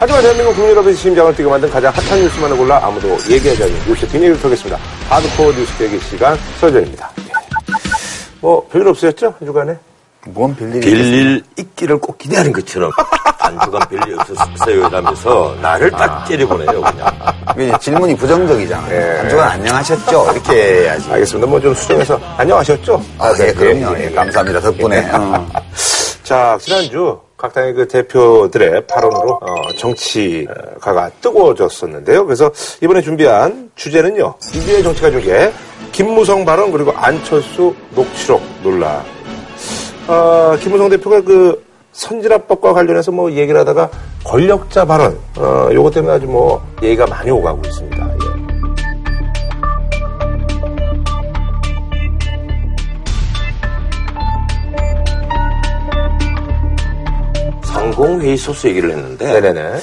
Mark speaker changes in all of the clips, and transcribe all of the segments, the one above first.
Speaker 1: 하지만 대한민국 국민 여러분의 심장을 뛰게 만든 가장 핫한 뉴스만을 골라 아무도 얘기하지 않는 뉴스 뒷얘기를 털겠습니다. 하드코어 뉴스 대기 시간 설전입니다. 예. 뭐 별일 없으셨죠? 한 주간에?
Speaker 2: 뭔 별일이
Speaker 3: 별일 있기를 꼭 기대하는 것처럼 한 주간 별일 없었어요 이러면서 나를 딱 째려보네요 그냥.
Speaker 2: 이게 질문이 부정적이잖아요.
Speaker 1: 예.
Speaker 2: 한 주간 안녕하셨죠? 이렇게 해야지.
Speaker 1: 알겠습니다. 뭐 좀 수정해서 안녕하셨죠?
Speaker 2: 아, 네,
Speaker 1: 예,
Speaker 2: 그럼요.
Speaker 1: 예,
Speaker 2: 예,
Speaker 1: 예.
Speaker 2: 감사합니다. 덕분에. 어.
Speaker 1: 자, 지난주 각 당의 그 대표들의 발언으로 어, 정치가가 뜨거워졌었는데요. 그래서 이번에 준비한 주제는요. 이주의 정치가 중에 김무성 발언 그리고 안철수 녹취록 논란. 어, 김무성 대표가 그 선진화법과 관련해서 뭐 얘기를 하다가 권력자 발언, 어, 요것 때문에 아주 뭐 얘기가 많이 오가고 있습니다. 예.
Speaker 3: 상공회의 소수 얘기를 했는데
Speaker 1: 네네네.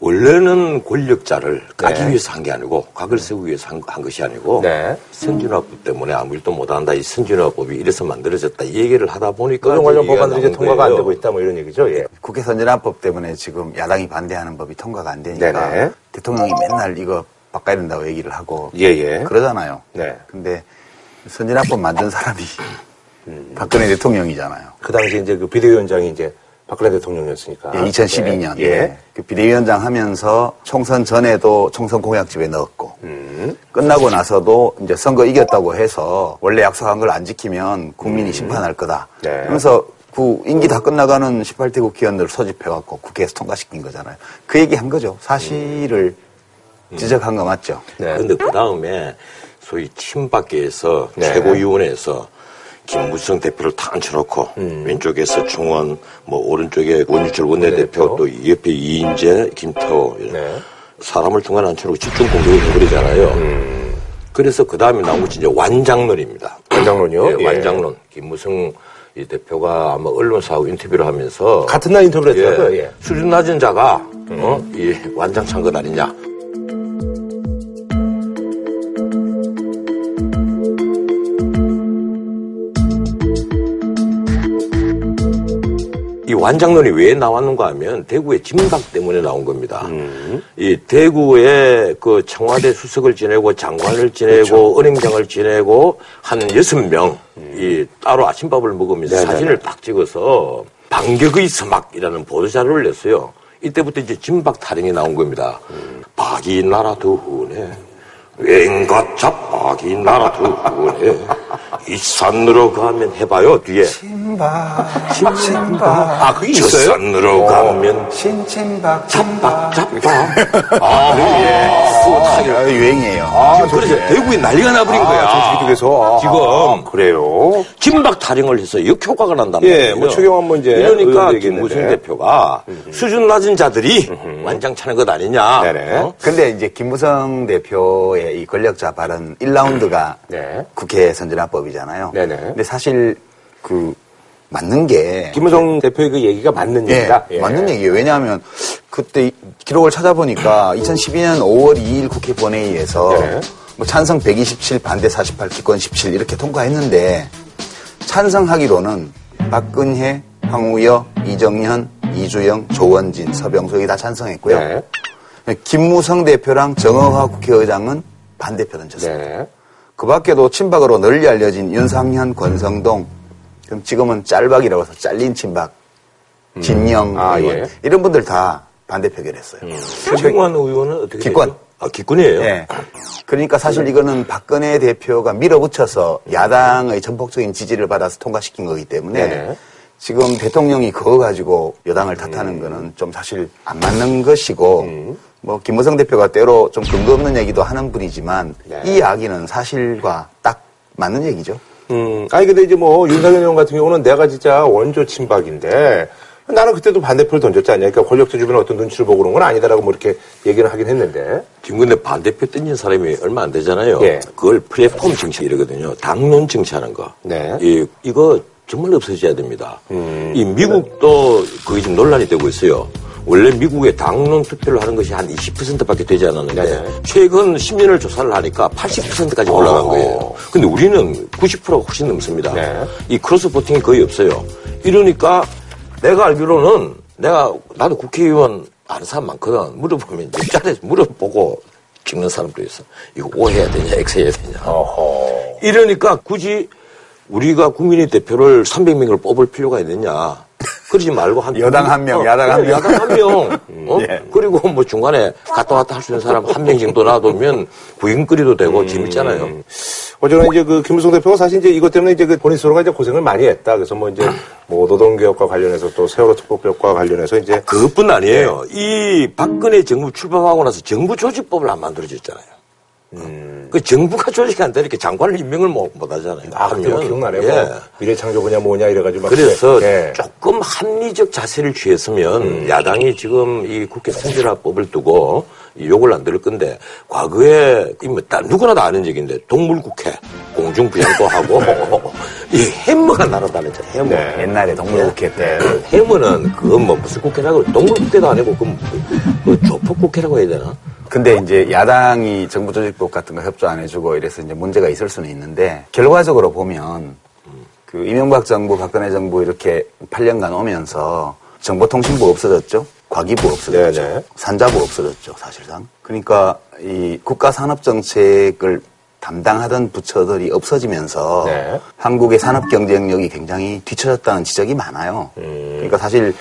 Speaker 3: 원래는 권력자를 까기
Speaker 1: 네.
Speaker 3: 위해서 한 게 아니고 각을 세우기 위해서 한, 한 것이 아니고
Speaker 1: 네.
Speaker 3: 선진화법 때문에 아무 일도 못한다 이 선진화법이 이래서 만들어졌다 이 얘기를 하다 보니까
Speaker 1: 노동 관련 법안들이 이제 통과가 안
Speaker 3: 거예요.
Speaker 1: 되고 있다 뭐 이런 얘기죠. 예.
Speaker 2: 국회 선진화법 때문에 지금 야당이 반대하는 법이 통과가 안 되니까
Speaker 1: 네네.
Speaker 2: 대통령이 맨날 이거 바꿔야 된다고 얘기를 하고
Speaker 1: 예, 예.
Speaker 2: 그러잖아요.
Speaker 1: 네.
Speaker 2: 근데 선진화법 만든 사람이 박근혜 대통령이잖아요.
Speaker 1: 그 당시 이제 그 비대위원장이 이제 박근혜 대통령이었으니까.
Speaker 2: 예, 2012년.
Speaker 1: 네. 예.
Speaker 2: 그 비대위원장 하면서 총선 전에도 총선 공약집에 넣었고,
Speaker 1: 음.
Speaker 2: 끝나고 나서도 이제 선거 이겼다고 해서 원래 약속한 걸 안 지키면 국민이 심판할 거다.
Speaker 1: 네.
Speaker 2: 그러면서 그 임기 다 끝나가는 18대 국회의원들 소집해갖고 국회에서 통과시킨 거잖아요. 그 얘기 한 거죠. 사실을 지적한 거 맞죠?
Speaker 1: 네.
Speaker 3: 그런데 그 다음에 소위 친박계에서
Speaker 1: 네.
Speaker 3: 최고위원회에서 김무성 대표를 다 앉혀놓고 왼쪽에서 충원, 뭐 오른쪽에 원유철 원내대표. 또 옆에 이인재, 김태호 이런
Speaker 1: 네.
Speaker 3: 사람을 통해 앉혀놓고 집중 공격을 해버리잖아요. 그래서 그 다음에 나온 것이 이제 완장론입니다.
Speaker 1: 완장론이요?
Speaker 3: 예,
Speaker 1: 예.
Speaker 3: 완장론. 김무성 이 대표가 아마 언론사하고 인터뷰를 하면서
Speaker 1: 같은 날 인터뷰를 했더라고요.
Speaker 3: 예,
Speaker 1: 예.
Speaker 3: 수준 낮은 자가 어? 이 완장 찬 것 아니냐. 완장론이 왜 나왔는가 하면 대구의 진박 때문에 나온 겁니다. 이 대구에 그 청와대 수석을 지내고 장관을 지내고 은행장을 지내고 한 여섯 명이 따로 아침밥을 먹으면서
Speaker 1: 네네네.
Speaker 3: 사진을 딱 찍어서 반격의 서막이라는 보도자료를 냈어요. 이때부터 이제 진박 타령이 나온 겁니다. 박이 나라 두훈에 왠가 잡박이 나라 두훈에 이 산으로 가면 해봐요 뒤에
Speaker 2: 신박,
Speaker 3: 신박.
Speaker 1: 아, 그게
Speaker 3: 저
Speaker 1: 있어요?
Speaker 3: 산으로 가면
Speaker 2: 신친박,
Speaker 3: 잡박 잡박 아 예. 그거 타령.
Speaker 2: 아, 유행이에요.
Speaker 3: 지금 그래서 대구에 난리가 나버린 거야.
Speaker 1: 아, 쪽에서
Speaker 3: 지금
Speaker 1: 아, 그래요.
Speaker 3: 진박 타령을 해서 역 효과가 난단
Speaker 1: 예,
Speaker 3: 말이에요.
Speaker 1: 뭐 최경환 뭐 이제
Speaker 3: 이러니까. 김무성 대표가 수준 낮은 자들이 완장 차는 것 아니냐.
Speaker 1: 네네.
Speaker 3: 어?
Speaker 2: 근데 이제 김무성 대표의 이 권력자 발언 1라운드가
Speaker 1: 네.
Speaker 2: 국회 선진화법이잖아요.
Speaker 1: 네네.
Speaker 2: 근데 사실 그 맞는 게
Speaker 1: 김무성 대표의 그 얘기가 맞는
Speaker 2: 예,
Speaker 1: 얘기다. 예.
Speaker 2: 맞는 얘기예요. 왜냐하면 그때 이- 기록을 찾아보니까 2012년 5월 2일 국회 본회의에서
Speaker 1: 네.
Speaker 2: 뭐 찬성 127, 반대 48, 기권 17 이렇게 통과했는데 찬성하기로는 박근혜, 황우여, 이정현, 이주영, 조원진, 서병석이 다 찬성했고요.
Speaker 1: 네.
Speaker 2: 김무성 대표랑 정의화 국회의장은 반대표 던졌습니다.
Speaker 1: 네.
Speaker 2: 그 밖에도 친박으로 널리 알려진 윤상현, 권성동, 그럼 지금은 짤박이라고 해서 잘린 친박, 진영,
Speaker 1: 아,
Speaker 2: 의원,
Speaker 1: 예.
Speaker 2: 이런 분들 다 반대 표 결했어요.
Speaker 3: 최경환 의원은 어떻게
Speaker 2: 기권.
Speaker 3: 되죠? 아, 기권이에요?
Speaker 2: 예. 그러니까 사실 이거는 박근혜 대표가 밀어붙여서 야당의 전폭적인 지지를 받아서 통과시킨 거기 때문에
Speaker 1: 네네.
Speaker 2: 지금 대통령이 그거 가지고 여당을 탓하는 거는 좀 사실 안 맞는 것이고 뭐 김무성 대표가 때로 좀 근거 없는 얘기도 하는 분이지만
Speaker 1: 네.
Speaker 2: 이 이야기는 사실과 딱 맞는 얘기죠.
Speaker 1: 음, 아니 근데 이제 뭐 윤석열 의원 같은 경우는 내가 진짜 원조 친박인데 나는 그때도 반대표를 던졌지 않냐. 그러니까 권력자 주변에 어떤 눈치를 보고 그런 건 아니다라고 뭐 이렇게 얘기를 하긴 했는데.
Speaker 3: 지금 근데 반대표 던진 사람이 얼마 안 되잖아요.
Speaker 1: 예.
Speaker 3: 그걸 플랫폼 정치 이러거든요. 당론 정치하는 거.
Speaker 1: 네.
Speaker 3: 이, 이거 정말 없어져야 됩니다.
Speaker 1: 음.
Speaker 3: 이 미국도 그게 지금 논란이 되고 있어요. 원래 미국의 당론 투표를 하는 것이 한 20%밖에 되지 않았는데
Speaker 1: 네네.
Speaker 3: 최근 10년을 조사를 하니까 80%까지 올라간
Speaker 1: 어.
Speaker 3: 거예요. 근데 우리는 90%가 훨씬 넘습니다.
Speaker 1: 네.
Speaker 3: 이 크로스 보팅이 거의 없어요. 이러니까 내가 알기로는 내가 나도 국회의원 아는 사람 많거든. 물어보면 옆자리에서 물어보고 찍는 사람도 있어. 이거 O 해야 되냐, X 해야 되냐.
Speaker 1: 어허.
Speaker 3: 이러니까 굳이 우리가 국민의 대표를 300명을 뽑을 필요가 있느냐. 그러지 말고 한
Speaker 2: 여당 한 명, 야당 한 명.
Speaker 3: 야당 한 명. 어?
Speaker 2: 예.
Speaker 3: 그리고 뭐 중간에 갔다 왔다 할 수 있는 사람 한 명 정도 놔두면 구인거리도 되고 재밌잖아요.
Speaker 1: 어쨌거나 이제 그 김무성 대표가 사실 이제 이것 때문에 이제 그 본인 스스로가 이제 고생을 많이 했다. 그래서 뭐 이제 뭐 노동개혁과 관련해서 또 세월호 특보개혁과 관련해서 이제
Speaker 3: 그것뿐 아니에요. 이 박근혜 정부 출범하고 나서 정부 조직법을 안 만들어졌잖아요. 그 정부가 조직이 안 되니까 장관을 임명을 못, 못 하잖아요.
Speaker 1: 아, 뭐
Speaker 3: 하면.
Speaker 1: 기억나네요.
Speaker 3: 예.
Speaker 1: 뭐 미래창조부냐 뭐냐 이래가지고 막
Speaker 3: 그래서
Speaker 1: 예.
Speaker 3: 조금 합리적 자세를 취했으면
Speaker 1: 음.
Speaker 3: 야당이 지금 이 국회 승진화법을 두고 이 욕을 안 들을 건데 과거에 이뭐 다 누구나 다 아는 얘기인데 동물국회 공중부양도 하고 이 해머가 날아다녔잖아요. 해머.
Speaker 1: 네.
Speaker 2: 옛날에 동물국회 때.
Speaker 3: 해머는 그건 뭐 무슨 국회라고 동물국회도 아니고 그, 그 조폭국회라고 해야 되나?
Speaker 2: 근데 이제 야당이 정부 조직법 같은 거 협조 안 해주고 이래서 이제 문제가 있을 수는 있는데 결과적으로 보면 그 이명박 정부, 박근혜 정부 이렇게 8년간 오면서 정보통신부 없어졌죠. 과기부 없어졌죠.
Speaker 1: 네네.
Speaker 2: 산자부 없어졌죠, 사실상. 그러니까 이 국가산업정책을 담당하던 부처들이 없어지면서
Speaker 1: 네.
Speaker 2: 한국의 산업 경쟁력이 굉장히 뒤처졌다는 지적이 많아요. 그러니까 사실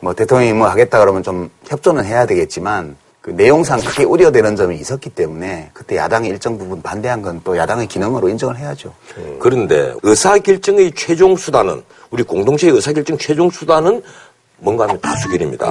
Speaker 2: 뭐 대통령이 뭐 하겠다 그러면 좀 협조는 해야 되겠지만 그 내용상 크게 우려되는 점이 있었기 때문에 그때 야당이 일정 부분 반대한 건 또 야당의 기능으로 인정을 해야죠.
Speaker 3: 그런데 의사결정의 최종 수단은 우리 공동체의 의사결정 최종 수단은 뭔가 하면 다수결입니다.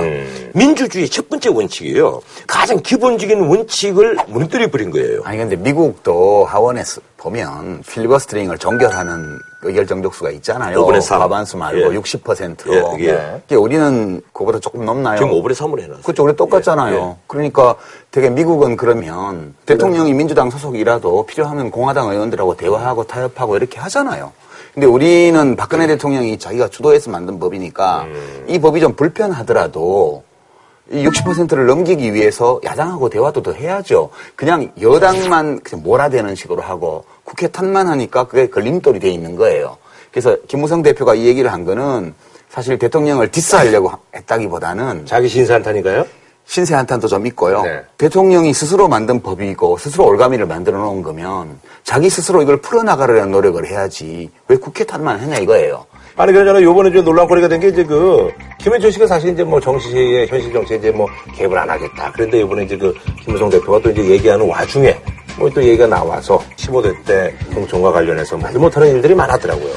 Speaker 3: 민주주의 첫 번째 원칙이에요. 가장 기본적인 원칙을 무너뜨려 버린 거예요.
Speaker 2: 아니 근데 미국도 하원에서 보면 필리버스트링을 종결하는 의결 정족수가 있잖아요.
Speaker 3: 5분의 3.
Speaker 2: 과반수 말고
Speaker 3: 예.
Speaker 2: 60%로.
Speaker 3: 예, 이게.
Speaker 2: 이게 우리는 그보다 조금 넘나요?
Speaker 3: 지금 5분의 3으로 해놨어요.
Speaker 2: 그렇죠. 우리 똑같잖아요.
Speaker 3: 예, 예.
Speaker 2: 그러니까 되게 미국은 그러면 대통령이 민주당 소속이라도 필요하면 공화당 의원들하고 대화하고 타협하고 이렇게 하잖아요. 근데 우리는 박근혜 대통령이 자기가 주도해서 만든 법이니까 이 법이 좀 불편하더라도 이 60%를 넘기기 위해서 야당하고 대화도 더 해야죠. 그냥 여당만 그냥 몰아대는 식으로 하고 국회 탓만 하니까 그게 걸림돌이 돼 있는 거예요. 그래서 김무성 대표가 이 얘기를 한 거는 사실 대통령을 디스하려고 했다기보다는
Speaker 1: 자기 신사한타니까요.
Speaker 2: 신세 한탄도 좀 있고요.
Speaker 1: 네.
Speaker 2: 대통령이 스스로 만든 법이고 스스로 올가미를 만들어 놓은 거면 자기 스스로 이걸 풀어나가려는 노력을 해야지 왜 국회 탓만 하냐 이거예요.
Speaker 1: 아니 그러잖아 요번에 좀 논란거리가 된 게 이제 그 김현철 씨가 사실 이제 뭐 정치의 현실 정치에 이제 뭐 개입을 안 하겠다. 그런데 이번에 이제 그 김무성 대표가 또 이제 얘기하는 와중에 뭐 또 얘기가 나와서 15대 때 공천과 관련해서 말도 못하는 일들이 많았더라고요.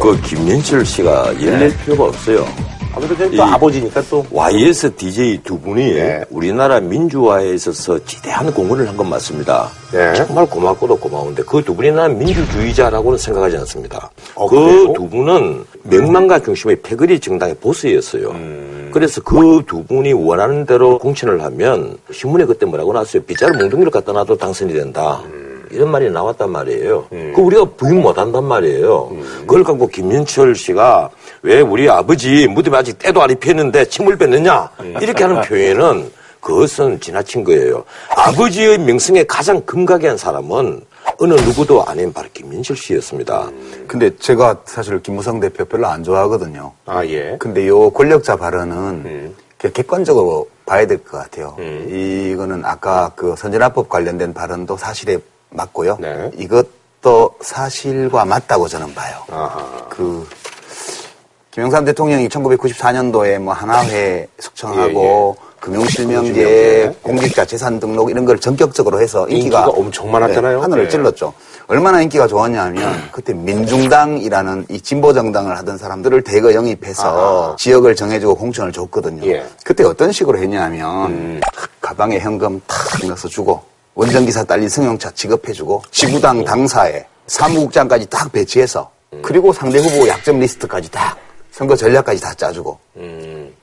Speaker 3: 그 김현철 씨가 열낼 필요가 없어요.
Speaker 1: 아무래도 또
Speaker 3: 이-
Speaker 1: 아버지니까 또
Speaker 3: YS DJ 두 분이
Speaker 1: 네.
Speaker 3: 우리나라 민주화에 있어서 지대한 공헌을 한 건 맞습니다.
Speaker 1: 네.
Speaker 3: 정말 고맙고도 고마운데 그 두 분이 난 민주주의자라고는 생각하지 않습니다.
Speaker 1: 어,
Speaker 3: 그
Speaker 1: 그래요?
Speaker 3: 두 분은 명망가 중심의 패거리 정당의 보스였어요.
Speaker 1: 음.
Speaker 3: 그래서 그 두 분이 원하는 대로 공천을 하면 신문에 그때 뭐라고 나왔어요. 빗자루 몽둥이를 갖다 놔도 당선이 된다.
Speaker 1: 음.
Speaker 3: 이런 말이 나왔단 말이에요. 그 우리가 부인 못 한단 말이에요.
Speaker 1: 음.
Speaker 3: 그걸 갖고 김현철 씨가 왜 우리 아버지 무덤에 아직 때도 안 입혔는데 침을 뱉느냐
Speaker 1: 음.
Speaker 3: 이렇게 하는 표현은 그것은 지나친 거예요. 아버지의 명성에 가장 금가게 한 사람은 어느 누구도 아닌 바로 김현철 씨였습니다.
Speaker 2: 근데 제가 사실 김무성 대표 별로 안 좋아하거든요.
Speaker 1: 아 예.
Speaker 2: 근데 요 권력자 발언은 그 객관적으로 봐야 될 것 같아요. 이거는 아까 그 선진화법 관련된 발언도 사실에 맞고요.
Speaker 1: 네.
Speaker 2: 이것도 사실과 맞다고 저는 봐요.
Speaker 1: 아하.
Speaker 2: 그 김영삼 대통령이 1994년도에 뭐 하나회 숙청하고
Speaker 1: 예,
Speaker 2: 금융실명제,
Speaker 1: 금융실명제.
Speaker 2: 공직자 재산 등록 이런 걸 전격적으로 해서 인기가,
Speaker 1: 인기가 엄청 많았잖아요.
Speaker 2: 네, 하늘을
Speaker 1: 네.
Speaker 2: 찔렀죠. 얼마나 인기가 좋았냐면 그때 민중당이라는 이 진보 정당을 하던 사람들을 대거 영입해서
Speaker 1: 아하.
Speaker 2: 지역을 정해주고 공천을 줬거든요.
Speaker 1: 예.
Speaker 2: 그때 어떤 식으로 했냐면 가방에 현금 탁 넣어서 주고 원정기사 딸린 승용차 지급해주고 지구당 당사에 사무국장까지 딱 배치해서 그리고 상대 후보 약점 리스트까지 딱 선거 전략까지 다 짜주고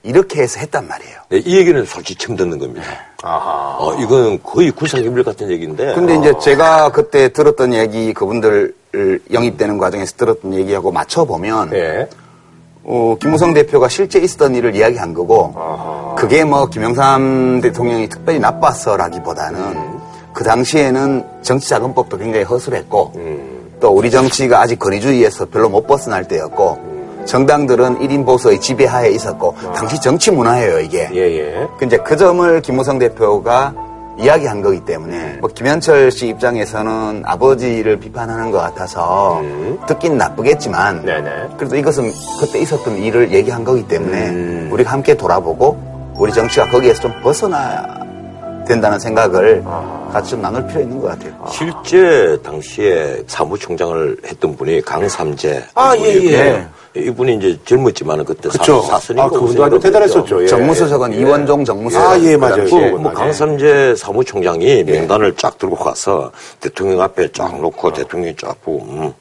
Speaker 2: 이렇게 해서 했단 말이에요.
Speaker 3: 네, 이 얘기는 솔직히 처음 듣는 겁니다.
Speaker 1: 아하.
Speaker 3: 어, 이건 거의 구상기밀 같은 얘기인데.
Speaker 2: 근데 이제 제가 그때 들었던 얘기 그분들 영입되는 과정에서 들었던 얘기하고 맞춰보면
Speaker 1: 예.
Speaker 2: 어, 김무성 대표가 실제 있었던 일을 이야기한 거고
Speaker 1: 아하.
Speaker 2: 그게 뭐 김영삼 대통령이 특별히 나빴어라기보다는 그 당시에는 정치자금법도 굉장히 허술했고 또 우리 정치가 아직 권위주의에서 별로 못 벗어날 때였고 정당들은 1인 보수의 지배하에 있었고 당시 정치 문화예요 이게.
Speaker 1: 예, 예.
Speaker 2: 그 이제 그 점을 김무성 대표가 이야기한 거기 때문에 뭐 김현철 씨 입장에서는 아버지를 비판하는 것 같아서 듣긴 나쁘겠지만
Speaker 1: 네네.
Speaker 2: 그래도 이것은 그때 있었던 일을 얘기한 거기 때문에 우리가 함께 돌아보고 우리 정치가 거기에서 좀 벗어나야 된다는 생각을 같이 좀 나눌 필요 있는 것 같아요.
Speaker 3: 실제 당시에 사무총장을 했던 분이 강삼재.
Speaker 1: 아, 예, 예.
Speaker 3: 이분이 이제 젊었지만은 그때
Speaker 1: 그쵸.
Speaker 3: 사, 사선인가
Speaker 1: 아, 그분도 아주 대단했었죠. 예.
Speaker 2: 정무수석은 이원종 정무수석.
Speaker 1: 아, 예, 맞아요.
Speaker 3: 그,
Speaker 1: 예.
Speaker 3: 뭐 강삼재 사무총장이 명단을 쫙 들고 가서 대통령 앞에 쫙 놓고 대통령이 쫙 보고 음,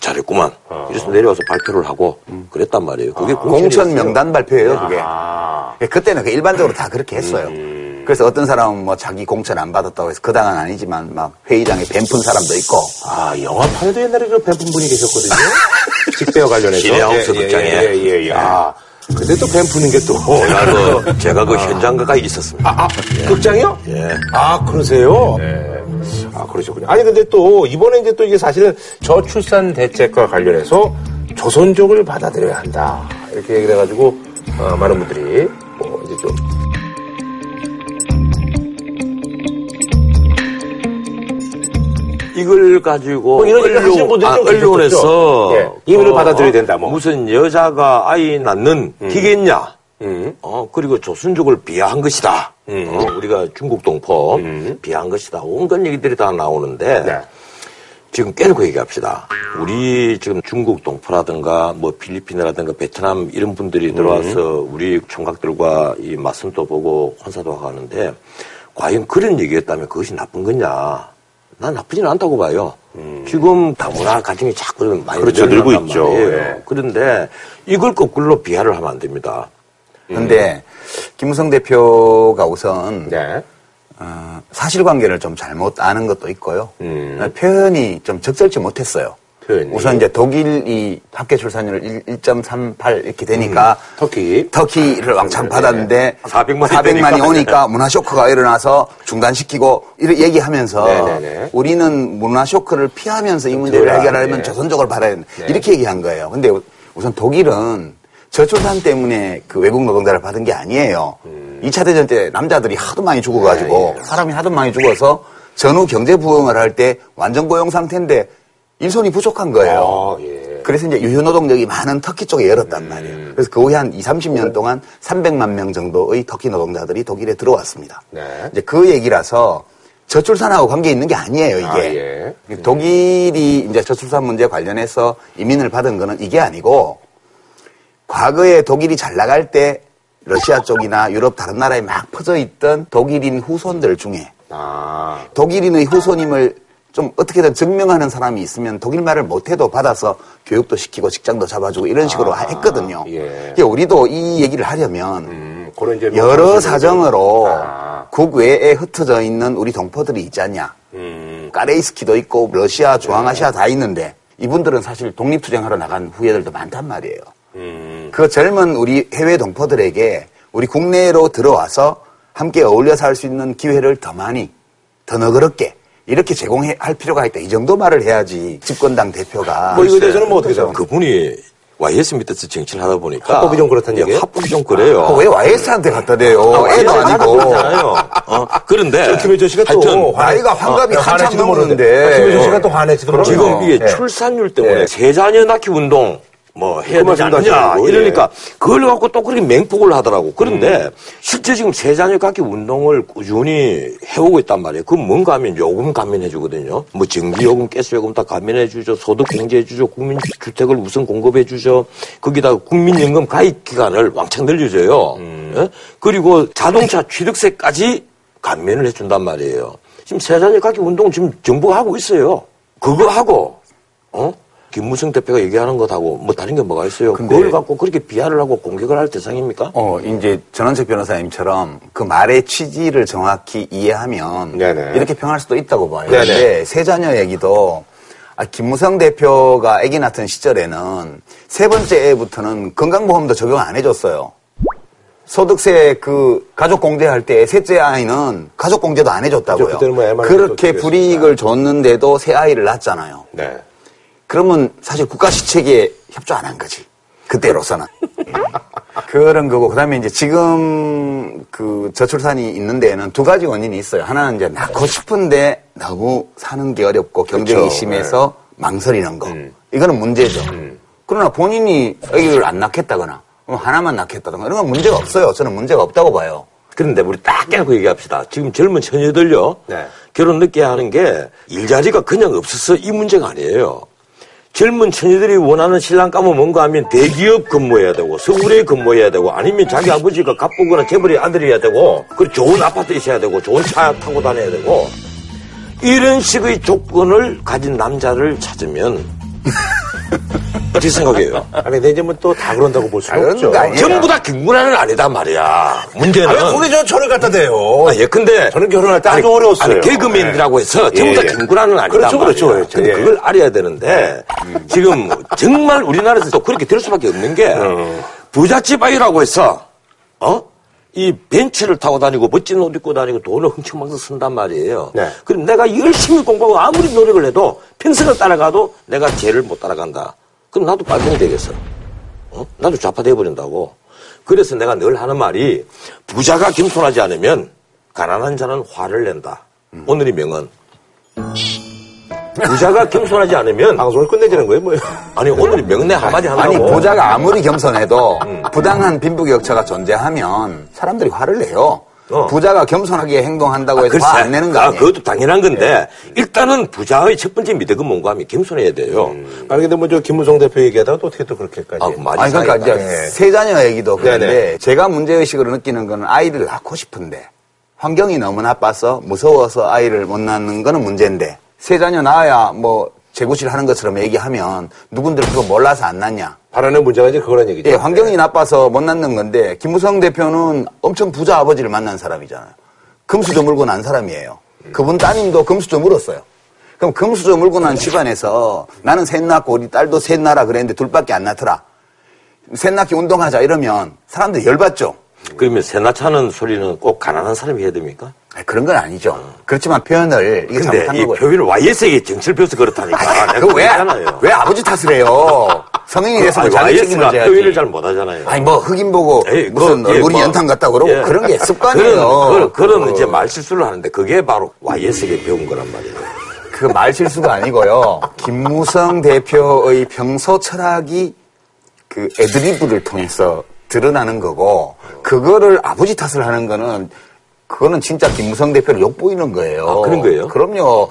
Speaker 3: 잘했구만. 이래서 내려와서 발표를 하고 그랬단 말이에요. 그게
Speaker 2: 공천
Speaker 3: 공천이었어요.
Speaker 2: 명단 발표예요, 그게.
Speaker 1: 아.
Speaker 2: 예, 그때는 그 일반적으로 다 그렇게 했어요.
Speaker 1: 음.
Speaker 2: 그래서 어떤 사람은 뭐 자기 공천 안 받았다고 해서 그 당은 아니지만 막 회의장에 뱀푼 사람도 있고.
Speaker 1: 아, 영화판에도 옛날에 그 뱀푼 분이 계셨거든요. 직배와 관련해서.
Speaker 3: 신혜하우스
Speaker 1: 예, 예,
Speaker 3: 극장에.
Speaker 1: 예, 예, 예. 아, 근데 또 뱀 푸는 게 또.
Speaker 3: 제가 그, 제가 그 현장 가까이 있었습니다.
Speaker 1: 아, 아, 극장이요?
Speaker 3: 예.
Speaker 1: 아, 그러세요? 네. 아, 그러셨군요. 아니, 근데 또, 이번에 이제 또 이게 사실은 저출산 대책과 관련해서 조선족을 받아들여야 한다. 이렇게 얘기를 해가지고, 어, 많은 분들이, 뭐, 이제 좀.
Speaker 3: 이걸 가지고
Speaker 1: 뭐 이런 하시는 분들이
Speaker 3: 아,
Speaker 1: 좀
Speaker 3: 언론에서.
Speaker 1: 예. 임의를 받아들여야 된다, 뭐.
Speaker 3: 무슨 여자가 아이 낳는 기겠냐
Speaker 1: 음.
Speaker 3: 어 그리고 조선족을 비하한 것이다 어, 우리가 중국 동포 비하한 것이다 온갖 얘기들이 다 나오는데
Speaker 1: 네.
Speaker 3: 지금 깨놓고 얘기합시다. 우리 지금 중국 동포라든가 뭐 필리핀이라든가 베트남 이런 분들이 들어와서 우리 총각들과 이 맞선도 보고 하고 하는데 과연 그런 얘기였다면 그것이 나쁜 거냐? 난 나쁘지는 않다고 봐요. 지금 다문화 가정이 자꾸 많이
Speaker 1: 그렇죠. 늘고 있죠. 예.
Speaker 3: 그런데 이걸 거꾸로 비하를 하면 안 됩니다.
Speaker 2: 근데 김무성 대표가 우선
Speaker 1: 네.
Speaker 2: 어, 사실관계를 좀 잘못 아는 것도 있고요.
Speaker 1: 음.
Speaker 2: 어, 표현이 좀 적절치 못했어요.
Speaker 1: 표현이.
Speaker 2: 우선 이제 독일이 합계 출산율 1.38 이렇게 되니까
Speaker 1: 터키.
Speaker 2: 터키를 왕창 받았는데
Speaker 3: 400만이
Speaker 2: 400만이
Speaker 3: 되니까.
Speaker 2: 오니까 문화 쇼크가 일어나서 중단시키고 이렇게 얘기하면서
Speaker 1: 네네네.
Speaker 2: 우리는 문화 쇼크를 피하면서 이 문제를 해결하려면
Speaker 1: 네.
Speaker 2: 조선족을 받아야 된다.
Speaker 1: 네.
Speaker 2: 이렇게 얘기한 거예요. 근데 우선 독일은 저출산 때문에 그 외국 노동자를 받은 게 아니에요.
Speaker 1: 음.
Speaker 2: 2차 대전 때 남자들이 하도 많이 죽어가지고
Speaker 1: 네,
Speaker 2: 사람이 하도 많이 죽어서 전후 경제 부흥을 할 때 완전 고용 상태인데 일손이 부족한 거예요.
Speaker 1: 아, 예.
Speaker 2: 그래서 이제 유효 노동력이 많은 터키 쪽에 열었단 말이에요. 그래서 그 후에 한 2, 30년 동안 300만 명 정도의 터키 노동자들이 독일에 들어왔습니다.
Speaker 1: 네.
Speaker 2: 이제 그 얘기라서 저출산하고 관계 있는 게 아니에요, 이게.
Speaker 1: 아, 예.
Speaker 2: 독일이 이제 저출산 문제 관련해서 이민을 받은 거는 이게 아니고 과거에 독일이 잘 나갈 때 러시아 쪽이나 유럽 다른 나라에 막 퍼져 있던 독일인 후손들 중에
Speaker 1: 아.
Speaker 2: 독일인의 후손임을 좀 어떻게든 증명하는 사람이 있으면 독일 말을 못해도 받아서 교육도 시키고 직장도 잡아주고 이런 식으로 했거든요.
Speaker 1: 예.
Speaker 2: 그러니까 우리도 이 얘기를 하려면
Speaker 1: 음, 그런 이제 뭐
Speaker 2: 여러 사정으로
Speaker 1: 아.
Speaker 2: 국외에 흩어져 있는 우리 동포들이 있지 않냐.
Speaker 1: 음.
Speaker 2: 까레이스키도 있고 러시아, 중앙아시아 다 있는데 이분들은 사실 독립투쟁하러 나간 후예들도 많단 말이에요.
Speaker 1: 음.
Speaker 2: 그 젊은 우리 해외 동포들에게 우리 국내로 들어와서 함께 어울려 살 수 있는 기회를 더 많이, 더 너그럽게 이렇게 제공할 필요가 있다. 이 정도 말을 해야지 집권당 대표가
Speaker 1: 뭐 이거에 대해서는 뭐 어떻게 생각합니까?
Speaker 3: 그분이 YS 밑에서 정치를 하다 보니까
Speaker 1: 합법이 좀 그렇다는
Speaker 3: 예,
Speaker 1: 얘기예요?
Speaker 3: 합법이 좀 그래요.
Speaker 2: 어, 왜 YS한테 갖다 대요? 애도
Speaker 3: YS
Speaker 2: 아니고.
Speaker 3: 그렇잖아요. 어, 그런데
Speaker 1: 김혜정 씨가 또
Speaker 2: 나이가 환갑이
Speaker 1: 어,
Speaker 2: 한참 넘었는데.
Speaker 1: 모르는데. 김혜정 씨가 또 화낼지도 모르고.
Speaker 3: 지금 이게
Speaker 1: 예.
Speaker 3: 출산율 때문에
Speaker 1: 예.
Speaker 3: 세자녀 낳기 운동 뭐 해야
Speaker 1: 그
Speaker 3: 되지
Speaker 1: 말씀도
Speaker 3: 않느냐
Speaker 1: 하시고,
Speaker 3: 이러니까 그걸 갖고 또 그렇게 맹폭을 하더라고. 그런데 실제 지금 세자녀 갖기 운동을 꾸준히 해오고 있단 말이에요. 그 뭔가 하면 요금 감면해 주거든요. 뭐 전기요금, 가스요금 다 감면해 주죠. 소득 공제해 주죠. 국민주택을 우선 공급해 주죠. 거기다가 국민연금 가입 기간을 왕창 늘려줘요. 예? 그리고 자동차 취득세까지 감면을 해준단 말이에요. 지금 세자녀 갖기 운동 지금 정부가 하고 있어요. 그거 하고 어? 김무성 대표가 얘기하는 것하고 뭐 다른 게 뭐가 있어요? 그걸 갖고 그렇게 비하를 하고 공격을 할 대상입니까?
Speaker 2: 어, 이제 전원책 변호사님처럼 그 말의 취지를 정확히 이해하면
Speaker 1: 네네.
Speaker 2: 이렇게 평할 수도 있다고 봐요.
Speaker 1: 네네.
Speaker 2: 근데 세 자녀 얘기도 아, 김무성 대표가 아기 낳던 시절에는 세 번째 애부터는 건강보험도 적용 안 해줬어요. 소득세 그 가족 공제할 때 셋째 아이는 가족 공제도 안 해줬다고요.
Speaker 1: 그죠, 뭐
Speaker 2: 그렇게
Speaker 1: 또
Speaker 2: 불이익을 줬는데도 새 아이를 낳았잖아요.
Speaker 1: 네.
Speaker 2: 그러면 사실 국가 시책에 협조 안 한 거지. 그때로서는. 그런 거고, 그 다음에 이제 지금 그 저출산이 있는 데에는 두 가지 원인이 있어요. 하나는 이제 낳고 싶은데 너무 사는 게 어렵고 경쟁이
Speaker 1: 그쵸,
Speaker 2: 심해서 망설이는 거. 이거는 문제죠. 그러나 본인이 아기를 안 낳겠다거나, 하나만 낳겠다거나 이런 건 문제가 없어요. 저는 문제가 없다고 봐요.
Speaker 3: 그런데 우리 딱 깨놓고 얘기합시다. 지금 젊은 처녀들요.
Speaker 1: 네.
Speaker 3: 결혼 늦게 하는 게 일자리가 그냥 없어서 이 문제가 아니에요. 젊은 처녀들이 원하는 신랑감은 뭔가 하면 대기업 근무해야 되고 서울에 근무해야 되고 아니면 자기 아버지가 갑부거나 재벌의 아들이어야 되고 그리고 좋은 아파트 있어야 되고 좋은 차 타고 다녀야 되고 이런 식의 조건을 가진 남자를 찾으면 어떻게 생각해요?
Speaker 1: 아니, 근데 이제 뭐또다 그런다고 볼 수는 없죠.
Speaker 3: 전부 다 김구라는 아니다 말이야. 문제는
Speaker 1: 아, 왜 거기 저 저를 갖다 대요?
Speaker 3: 아, 예, 근데.
Speaker 1: 저는 결혼할 때 아주 어려웠어요.
Speaker 3: 아니, 개그맨이라고 해서
Speaker 1: 예,
Speaker 3: 전부 다
Speaker 1: 예.
Speaker 3: 김구라는 아니다.
Speaker 1: 그렇죠, 그렇죠,
Speaker 3: 말이야.
Speaker 1: 그렇죠.
Speaker 3: 근데
Speaker 1: 예.
Speaker 3: 그걸 알아야 되는데, 지금 정말 우리나라에서 또 그렇게 될 수밖에 없는 게,
Speaker 1: 어.
Speaker 3: 부잣집 아이라고 해서, 어? 이 벤츠를 타고 다니고 멋진 옷 입고 다니고 돈을 흥청망청 쓴단 말이에요.
Speaker 1: 네.
Speaker 3: 그럼 내가 열심히 공부하고 아무리 노력을 해도 평생을 따라가도 내가 쟤를 못 따라간다. 그럼 나도 빨갱이 되겠어. 어? 나도 좌파 돼버린다고. 그래서 내가 늘 하는 말이 부자가 겸손하지 않으면 가난한 자는 화를 낸다. 오늘의 명언. 부자가 겸손하지 않으면
Speaker 1: 방송을 끝내자는 거예요, 뭐예요?
Speaker 3: 아니 오늘의 명언 내 한마디 하려고
Speaker 2: 아니, 부자가 아무리 겸손해도 부당한 빈부격차가 존재하면 사람들이 화를 내요.
Speaker 3: 어.
Speaker 2: 부자가 겸손하게 행동한다고 해서
Speaker 3: 글쎄,
Speaker 2: 화안 내는 거
Speaker 3: 아,
Speaker 2: 아니에요?
Speaker 3: 그것도 당연한 건데 일단은 부자의 첫 번째 미덕은 뭔가 하면 겸손해야 돼요.
Speaker 1: 아니, 근데 뭐저 김무성 대표 얘기하다가 또 어떻게 또 그렇게까지.
Speaker 3: 아, 맞아.
Speaker 2: 아니 그러니까 이제
Speaker 1: 네.
Speaker 2: 세 자녀 얘기도 그런데
Speaker 1: 네네.
Speaker 2: 제가 문제의식으로 느끼는 거는 아이를 낳고 싶은데 환경이 너무 나빠서 무서워서 아이를 못 낳는 거는 문제인데 세 자녀 낳아야 뭐 재구실 하는 것처럼 얘기하면 누군들 그거 몰라서 안 낳냐
Speaker 1: 발언의 문제가 이제 그거란 얘기죠.
Speaker 2: 예, 환경이 나빠서 못 낳는 건데 김무성 대표는 엄청 부자 아버지를 만난 사람이잖아요. 금수저 물고 난 사람이에요. 그분 따님도 금수저 물었어요. 그럼 금수저 물고 난 집안에서 나는 셋 낳고 우리 딸도 셋 낳아라 그랬는데 둘밖에 안 낳더라. 셋 낳기 운동하자 이러면 사람들이 열받죠.
Speaker 3: 그러면 세나차는 소리는 꼭 가난한 사람이 해야 됩니까?
Speaker 2: 아니, 그런 건 아니죠. 그렇지만 표현을 이게
Speaker 3: 근데
Speaker 2: 잘못한
Speaker 3: 이
Speaker 2: 거고요.
Speaker 3: 표현을 YS에게 정치를 배워서 그렇다니까. 내가
Speaker 2: 그거 왜,
Speaker 3: 그랬잖아요.
Speaker 2: 왜 아버지 탓을 해요? 성인이 돼서
Speaker 3: 아니,
Speaker 2: 자기
Speaker 3: YS가. 표현을 잘 못하잖아요.
Speaker 2: 아니 뭐 흑인 보고
Speaker 3: 에이,
Speaker 2: 무슨
Speaker 3: 그, 예,
Speaker 2: 얼굴이
Speaker 3: 뭐,
Speaker 2: 연탄 같다 그러고
Speaker 3: 예.
Speaker 2: 그런 게 습관이에요.
Speaker 3: 그런, 그런, 그 런 이제 말 실수를 하는데 그게 바로 YS에게 배운 거란 말이에요.
Speaker 2: 그 말 실수가 아니고요. 김무성 대표의 평소 철학이 그 애드리브를 통해서 드러나는 거고 그거를 아버지 탓을 하는 거는 그거는 진짜 김무성 대표를 욕보이는 거예요.
Speaker 3: 아, 그런 거예요?
Speaker 2: 그럼요.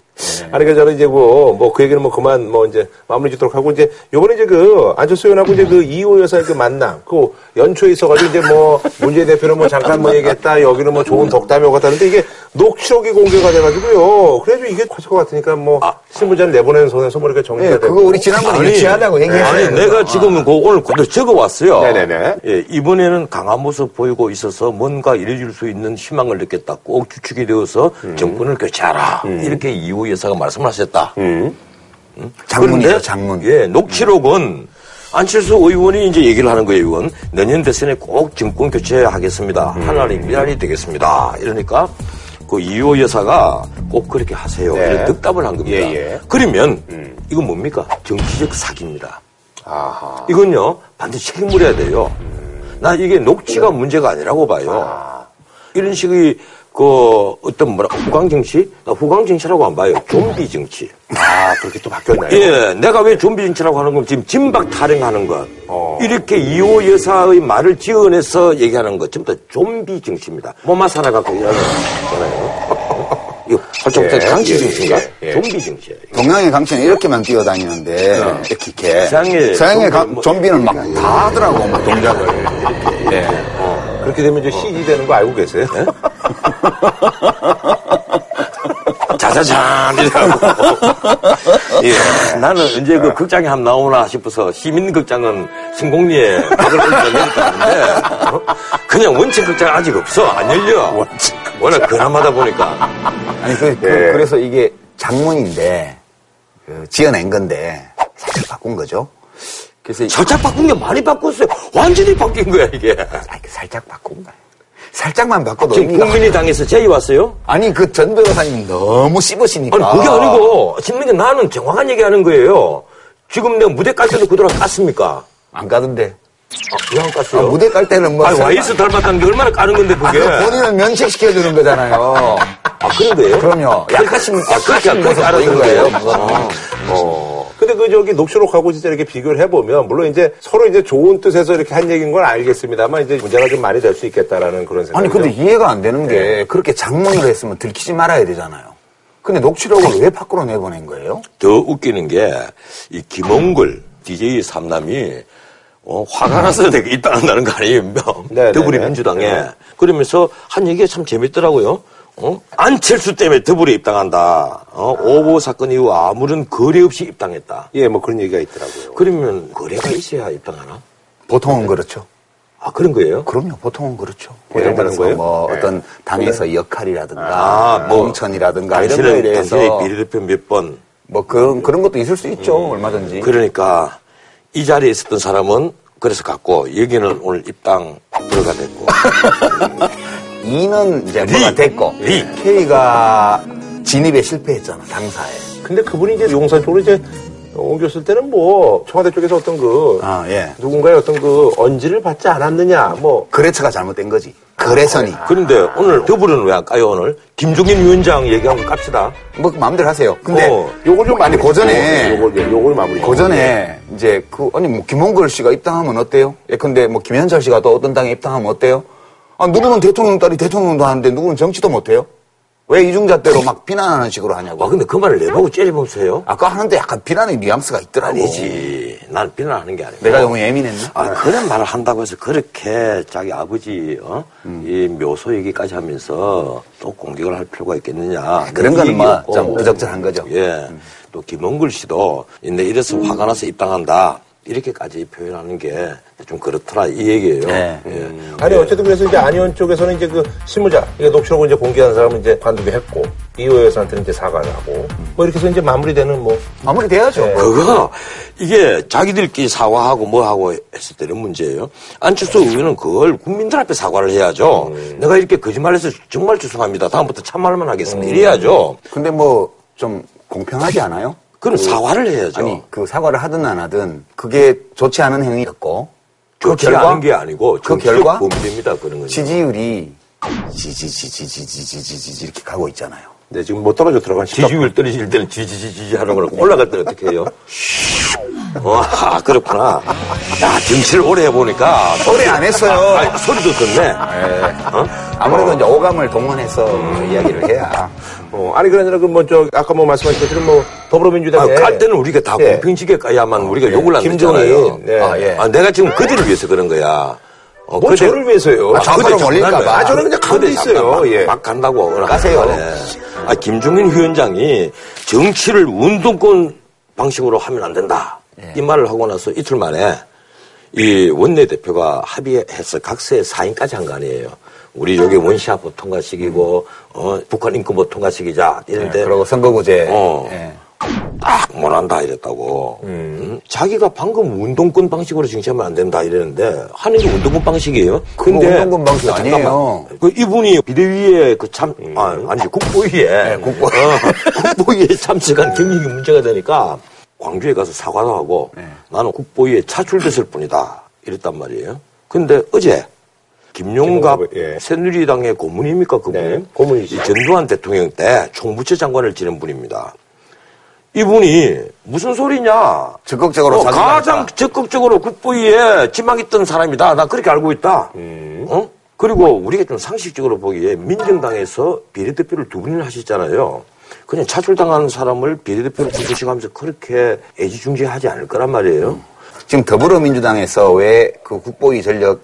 Speaker 1: 아니, 그 저는 이제 뭐, 뭐, 그 얘기는 뭐 그만 뭐 이제 마무리 짓도록 하고 이제 요번에 이제 그 안철수 의원하고 이제 그 이호 여사의 그 만남, 그 연초에 있어가지고 이제 뭐 문재인 대표는 뭐 잠깐 뭐 얘기했다, 여기는 뭐 좋은 덕담이 오갔다는데 이게 녹취록이 공개가 돼가지고요. 그래도 이게 커질 것 같으니까 뭐 신문자를 내보내는 손에서 뭐 이렇게 정리가
Speaker 2: 예,
Speaker 1: 되고.
Speaker 2: 그거 우리 지난번에 유치하다고 얘기했어요.
Speaker 3: 아니, 내가 지금 그 오늘 그대로 적어 왔어요.
Speaker 1: 네네네.
Speaker 3: 예, 이번에는 강한 모습 보이고 있어서 뭔가 이뤄질 수 있는 희망을 느꼈다. 꼭 주축이 되어서 정권을 교체하라. 이렇게 이호 여사가 말씀하셨다.
Speaker 2: 장문이죠,
Speaker 3: 그런데,
Speaker 2: 장문.
Speaker 3: 예, 녹취록은 안철수 의원이 이제 얘기를 하는 거예요, 이건. 내년 대선에 꼭 정권 교체하겠습니다. 하나님 미랄이 되겠습니다. 이러니까 그 이호 여사가 꼭 그렇게 하세요.
Speaker 1: 네.
Speaker 3: 이런 득답을 한 겁니다.
Speaker 1: 예, 예.
Speaker 3: 그러면 이건 뭡니까? 정치적 사기입니다.
Speaker 1: 아하.
Speaker 3: 이건요, 반드시 책임 물어야 돼요. 나 이게 녹취가 문제가 아니라고 봐요. 이런 식의 그 어떤 뭐라 후광 정치? 나 후광 정치라고 안 봐요. 좀비 정치.
Speaker 1: 아, 그렇게 또 바뀌었나요?
Speaker 3: 예, 내가 왜 좀비 정치라고 하는 건 지금 진박 타령하는 것.
Speaker 1: 어.
Speaker 3: 이렇게 이호 여사의 말을 지어내서 얘기하는 것 전부 다 좀비 정치입니다. 뭐만 살아갖고 일하는 거잖아요. 이거 활동적
Speaker 1: 예,
Speaker 3: 강치
Speaker 1: 예,
Speaker 3: 정치인가?
Speaker 1: 예, 예.
Speaker 3: 좀비 정치예요.
Speaker 2: 동양의 강치는 이렇게만 뛰어다니는데 이렇게 이렇게
Speaker 3: 서양의
Speaker 2: 서양의 가-
Speaker 3: 좀비 뭐-
Speaker 2: 좀비는 막 다 하더라고 막 동작을 예.
Speaker 1: 그렇게 되면 이제 CG 되는 거 알고 계세요?
Speaker 3: 자자잔이라고. 예. 나는 언제 그 극장에 한번 나오나 싶어서 시민극장은 성공리에 박을 어? 그냥 원칙 극장 아직 없어. 안 열려. 워낙 근함하다 보니까.
Speaker 2: 아니 그, 그,
Speaker 1: 예.
Speaker 2: 래서 이게 장문인데 그 지어낸 건데 살짝 바꾼 거죠. 그래서 이-
Speaker 3: 살짝 바꾼 게 많이 바꿨어요. 완전히 바뀐 거야, 이게.
Speaker 2: 그 살짝 바꾼 거예요. 살짝만 바꿔도
Speaker 3: 지금
Speaker 2: 의미가
Speaker 3: 국민의당에서 제의 왔어요?
Speaker 2: 아니 그 전 변호사님 너무 씹으시니까
Speaker 3: 아니 그게 아니고 신민이 나는 정확한 얘기하는 거예요. 지금 내가 무대 깔 때도 그대로 깠습니까?
Speaker 2: 안 가던데
Speaker 3: 왜안
Speaker 2: 아,
Speaker 3: 깠어요?
Speaker 2: 무대 깔 때는 뭐
Speaker 3: 아니 와이스 닮았다는 게 얼마나 까는 건데
Speaker 2: 아,
Speaker 3: 그게?
Speaker 2: 그 본인을 면책시켜 주는 거잖아요.
Speaker 3: 아 그런 거예요?
Speaker 2: 그럼요. 약하신
Speaker 3: 아
Speaker 2: 약하신 모습 보인
Speaker 3: 거예요?
Speaker 2: 거예요.
Speaker 3: 아,
Speaker 1: 어. 근데 그 저기 녹취록하고 진짜 이렇게 비교를 해보면 물론 이제 서로 이제 좋은 뜻에서 이렇게 한 얘기인 건 알겠습니다만 이제 문제가 좀 많이 될 수 있겠다라는 그런 생각이
Speaker 2: 아니 근데 이해가 안 되는 게 그렇게 장문을 했으면 들키지 말아야 되잖아요. 근데 녹취록을 왜 밖으로 내보낸 거예요?
Speaker 3: 더 웃기는 게 이 김홍글 DJ 삼남이 어, 화가 나서 내가 입당한다는 거 아니에요?
Speaker 1: 네, 네,
Speaker 3: 더불어민주당에.
Speaker 1: 네.
Speaker 3: 그러면서 한 얘기가 참 재밌더라고요. 어? 안철수 때문에 더불어 입당한다. 어? 오보 사건 이후 아무런 거래 없이 입당했다.
Speaker 1: 예, 뭐 그런 얘기가 있더라고요.
Speaker 3: 그러면 거래가 있어야 입당하나?
Speaker 2: 보통은 그렇죠.
Speaker 3: 아 그런 거예예요?
Speaker 2: 그럼요. 보통은 그렇죠.
Speaker 1: 예,
Speaker 2: 예를 들어서
Speaker 1: 거예요?
Speaker 2: 뭐
Speaker 1: 예.
Speaker 2: 어떤 당에서 역할이라든가
Speaker 3: 아, 뭐
Speaker 2: 공천이라든가 이런 거에 대해서
Speaker 3: 비례대표 몇 번.
Speaker 2: 뭐 그런 그런 것도 있을 수 있죠. 얼마든지.
Speaker 3: 그러니까 이 자리에 있었던 사람은 그래서 갔고 여기는 오늘 입당 들어가 됐고.
Speaker 2: 이는 이제
Speaker 3: 리.
Speaker 2: 뭐가 됐고
Speaker 3: 리.
Speaker 2: K가 진입에 실패했잖아 당사에.
Speaker 1: 근데 그분이 이제 용산 쪽으로 이제 옮겼을 때는 뭐 청와대 쪽에서 어떤 그
Speaker 2: 아 예.
Speaker 1: 누군가의 어떤 그 언지를 받지 않았느냐 뭐
Speaker 2: 거래처가 잘못된 거지. 거래선이.
Speaker 3: 그런데 오늘 더불어는 왜안 까요 오늘? 김종인 위원장 얘기하고 깝시다.
Speaker 2: 뭐 마음대로 하세요. 근데
Speaker 3: 어,
Speaker 1: 요걸 좀 마무리
Speaker 2: 고전에
Speaker 1: 요걸 예, 요걸 마무리
Speaker 2: 고전에 이제 그 아니 뭐 김홍걸 씨가 입당하면 어때요? 예컨대 뭐 김현철 씨가 또 어떤 당에 입당하면 어때요? 아 누구는 대통령 딸이 대통령도 하는데 누구는 정치도 못해요? 왜 이중잣대로 막 비난하는 식으로 하냐고.
Speaker 3: 아 근데 그 말을 내보고 째려보세요.
Speaker 2: 아까 하는데 약간 비난의 뉘앙스가 있더라고.
Speaker 3: 아니지. 난 비난하는 게 아니고.
Speaker 2: 내가 너무 예민했나?
Speaker 3: 아, 그런 말을 한다고 해서 그렇게 자기 아버지, 어?
Speaker 2: 음.
Speaker 3: 이 묘소 얘기까지 하면서 또 공격을 할 필요가 있겠느냐.
Speaker 2: 아, 그런
Speaker 3: 이
Speaker 2: 거는 뭐
Speaker 3: 얘기였고.
Speaker 2: 좀 부적절한 거죠.
Speaker 3: 예. 또 김원글 씨도 내 이래서 화가 나서 입당한다. 이렇게까지 표현하는 게 좀 그렇더라. 이 얘기예요.
Speaker 2: 네.
Speaker 3: 예.
Speaker 1: 아니 어쨌든 그래서 이제 안희원 쪽에서는 이제 그 실무자 이게 녹취록을 이제 공개한 사람은 이제 관두게 했고 이호 여사한테는 이제 사과를 하고 뭐 이렇게 해서 이제 마무리되는 뭐
Speaker 2: 마무리돼야죠.
Speaker 1: 네.
Speaker 3: 그거 이게 자기들끼리 사과하고 뭐 하고 했을 때는 문제예요. 안철수 의원은 그걸 국민들 앞에 사과를 해야죠. 내가 이렇게 거짓말해서 정말 죄송합니다. 다음부터 참말만 하겠습니다. 이래야죠.
Speaker 2: 근데 뭐 좀 공평하지 않아요?
Speaker 3: 그럼 사과를 해야죠.
Speaker 2: 아니 그 사과를 하든 안 하든 그게 좋지 않은 행위였고 그
Speaker 3: 않은 게 아니고
Speaker 2: 그 결과
Speaker 3: 범죄입니다. 그런 건.
Speaker 2: 지지율이 지지지지지지지지지 이렇게 가고 있잖아요.
Speaker 1: 네, 지금 못 떨어져 들어간
Speaker 3: 지지율 떨어질 때는 지지지지지 하는 거고 올라갈 때는 어떻게 해요? 와, 아, 그렇구나. 야, 정치를 오래 해보니까.
Speaker 2: 오래 안 했어요.
Speaker 3: 아니, 소리도 듣네. 어?
Speaker 2: 아무래도 이제 오감을 동원해서 이야기를 해야.
Speaker 1: 어, 아니 그게 아니라 그 뭐 저 아까 뭐 말씀하신 것처럼 뭐
Speaker 3: 아,
Speaker 1: 더불어민주당에
Speaker 3: 갈 때는 우리가 다
Speaker 1: 예.
Speaker 3: 공평지게 까야만 우리가 욕을 안 듣잖아요.
Speaker 1: 네.
Speaker 2: 아, 예.
Speaker 3: 아, 내가 지금 그들을 위해서 그런 거야. 어,
Speaker 1: 뭐 저를 위해서요.
Speaker 2: 아, 저사람
Speaker 3: 그들
Speaker 2: 올릴까
Speaker 3: 장난을
Speaker 2: 봐.
Speaker 3: 해.
Speaker 1: 아, 저는 그냥 가만히 있어요.
Speaker 3: 막,
Speaker 1: 예.
Speaker 3: 막 간다고.
Speaker 2: 가세요.
Speaker 3: 하네. 아, 김종인 위원장이 정치를 운동권 방식으로 하면 안 된다.
Speaker 2: 예.
Speaker 3: 이 말을 하고 나서 이틀 만에 이 원내대표가 합의해서 각서에 사인까지 한 거 아니에요. 우리 여기 원시아법 통과시키고, 어, 북한 인권법 통과시키자. 이런데.
Speaker 2: 네, 그리고 선거구제.
Speaker 3: 어.
Speaker 2: 예.
Speaker 3: 딱 못한다 이랬다고. 음. 자기가 방금 운동권 방식으로 정치하면 안 된다 이랬는데 하는 게 운동권 방식이에요.
Speaker 2: 그거 운동권 방식 아니에요.
Speaker 3: 그 이분이 비대위에 그 참, 아, 아니지 국보위에
Speaker 2: 국보.
Speaker 3: 어, 국보위에 참석한 경력이 문제가 되니까 광주에 가서 사과도 하고
Speaker 2: 네.
Speaker 3: 나는 국보위에 차출됐을 뿐이다 이랬단 말이에요. 근데 어제 김용갑
Speaker 1: 예.
Speaker 3: 새누리당의 고문입니까 그분?
Speaker 1: 네, 고문이시죠.
Speaker 3: 이 전두환 대통령 때 총부처 장관을 지낸 분입니다. 이분이 무슨 소리냐?
Speaker 2: 적극적으로
Speaker 3: 어, 가장
Speaker 2: 했다.
Speaker 3: 적극적으로 국부위에 지망했던 사람이다. 나 그렇게 알고 있다.
Speaker 1: 음.
Speaker 3: 어? 그리고 우리가 좀 상식적으로 보기에 민정당에서 비례대표를 두 분이나 하셨잖아요. 그냥 차출당한 사람을 비례대표로 구조시하면서 그렇게 애지중지하지 않을 거란 말이에요.
Speaker 2: 지금 더불어민주당에서 왜 그 국보위 전력이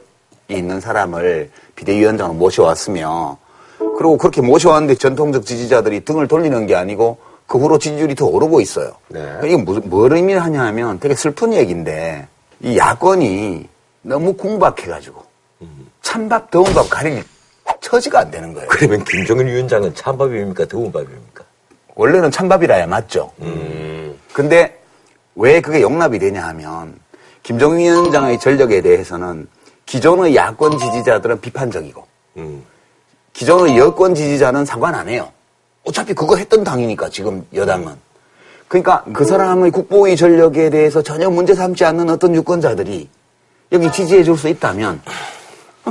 Speaker 2: 있는 사람을 비대위원장으로 모셔왔으며 그리고 그렇게 모셔왔는데 전통적 지지자들이 등을 돌리는 게 아니고 그 후로 지지율이 더 오르고 있어요.
Speaker 1: 네.
Speaker 2: 이게 무슨, 뭘 의미하냐 하면 되게 슬픈 얘기인데 이 야권이 너무 궁박해가지고 찬밥 더운 밥 가릴 처지가 안 되는 거예요.
Speaker 3: 그러면 김정은 위원장은 찬밥입니까? 더운 밥입니까?
Speaker 2: 원래는 찬밥이라야 맞죠. 근데 왜 그게 용납이 되냐 하면 김정은 위원장의 전력에 대해서는 기존의 야권 지지자들은 비판적이고
Speaker 3: 음.
Speaker 2: 기존의 여권 지지자는 상관 안 해요. 어차피 그거 했던 당이니까 지금 여당은. 그러니까 그 사람의 국보의 전력에 대해서 전혀 문제 삼지 않는 어떤 유권자들이 여기 지지해 줄 수 있다면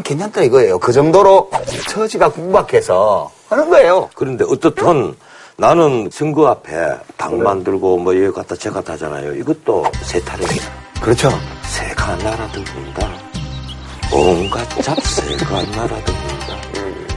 Speaker 2: 괜찮다 이거예요. 그 정도로 처지가 궁박해서 하는 거예요.
Speaker 3: 그런데 어떻든 나는 선거 앞에 당 만들고 뭐 여기 갔다 저 갔다 하잖아요. 이것도 세탈이에요.
Speaker 2: 그렇죠.
Speaker 3: 새가 날아듭니다. 온갖 잡새가 날아듭니다.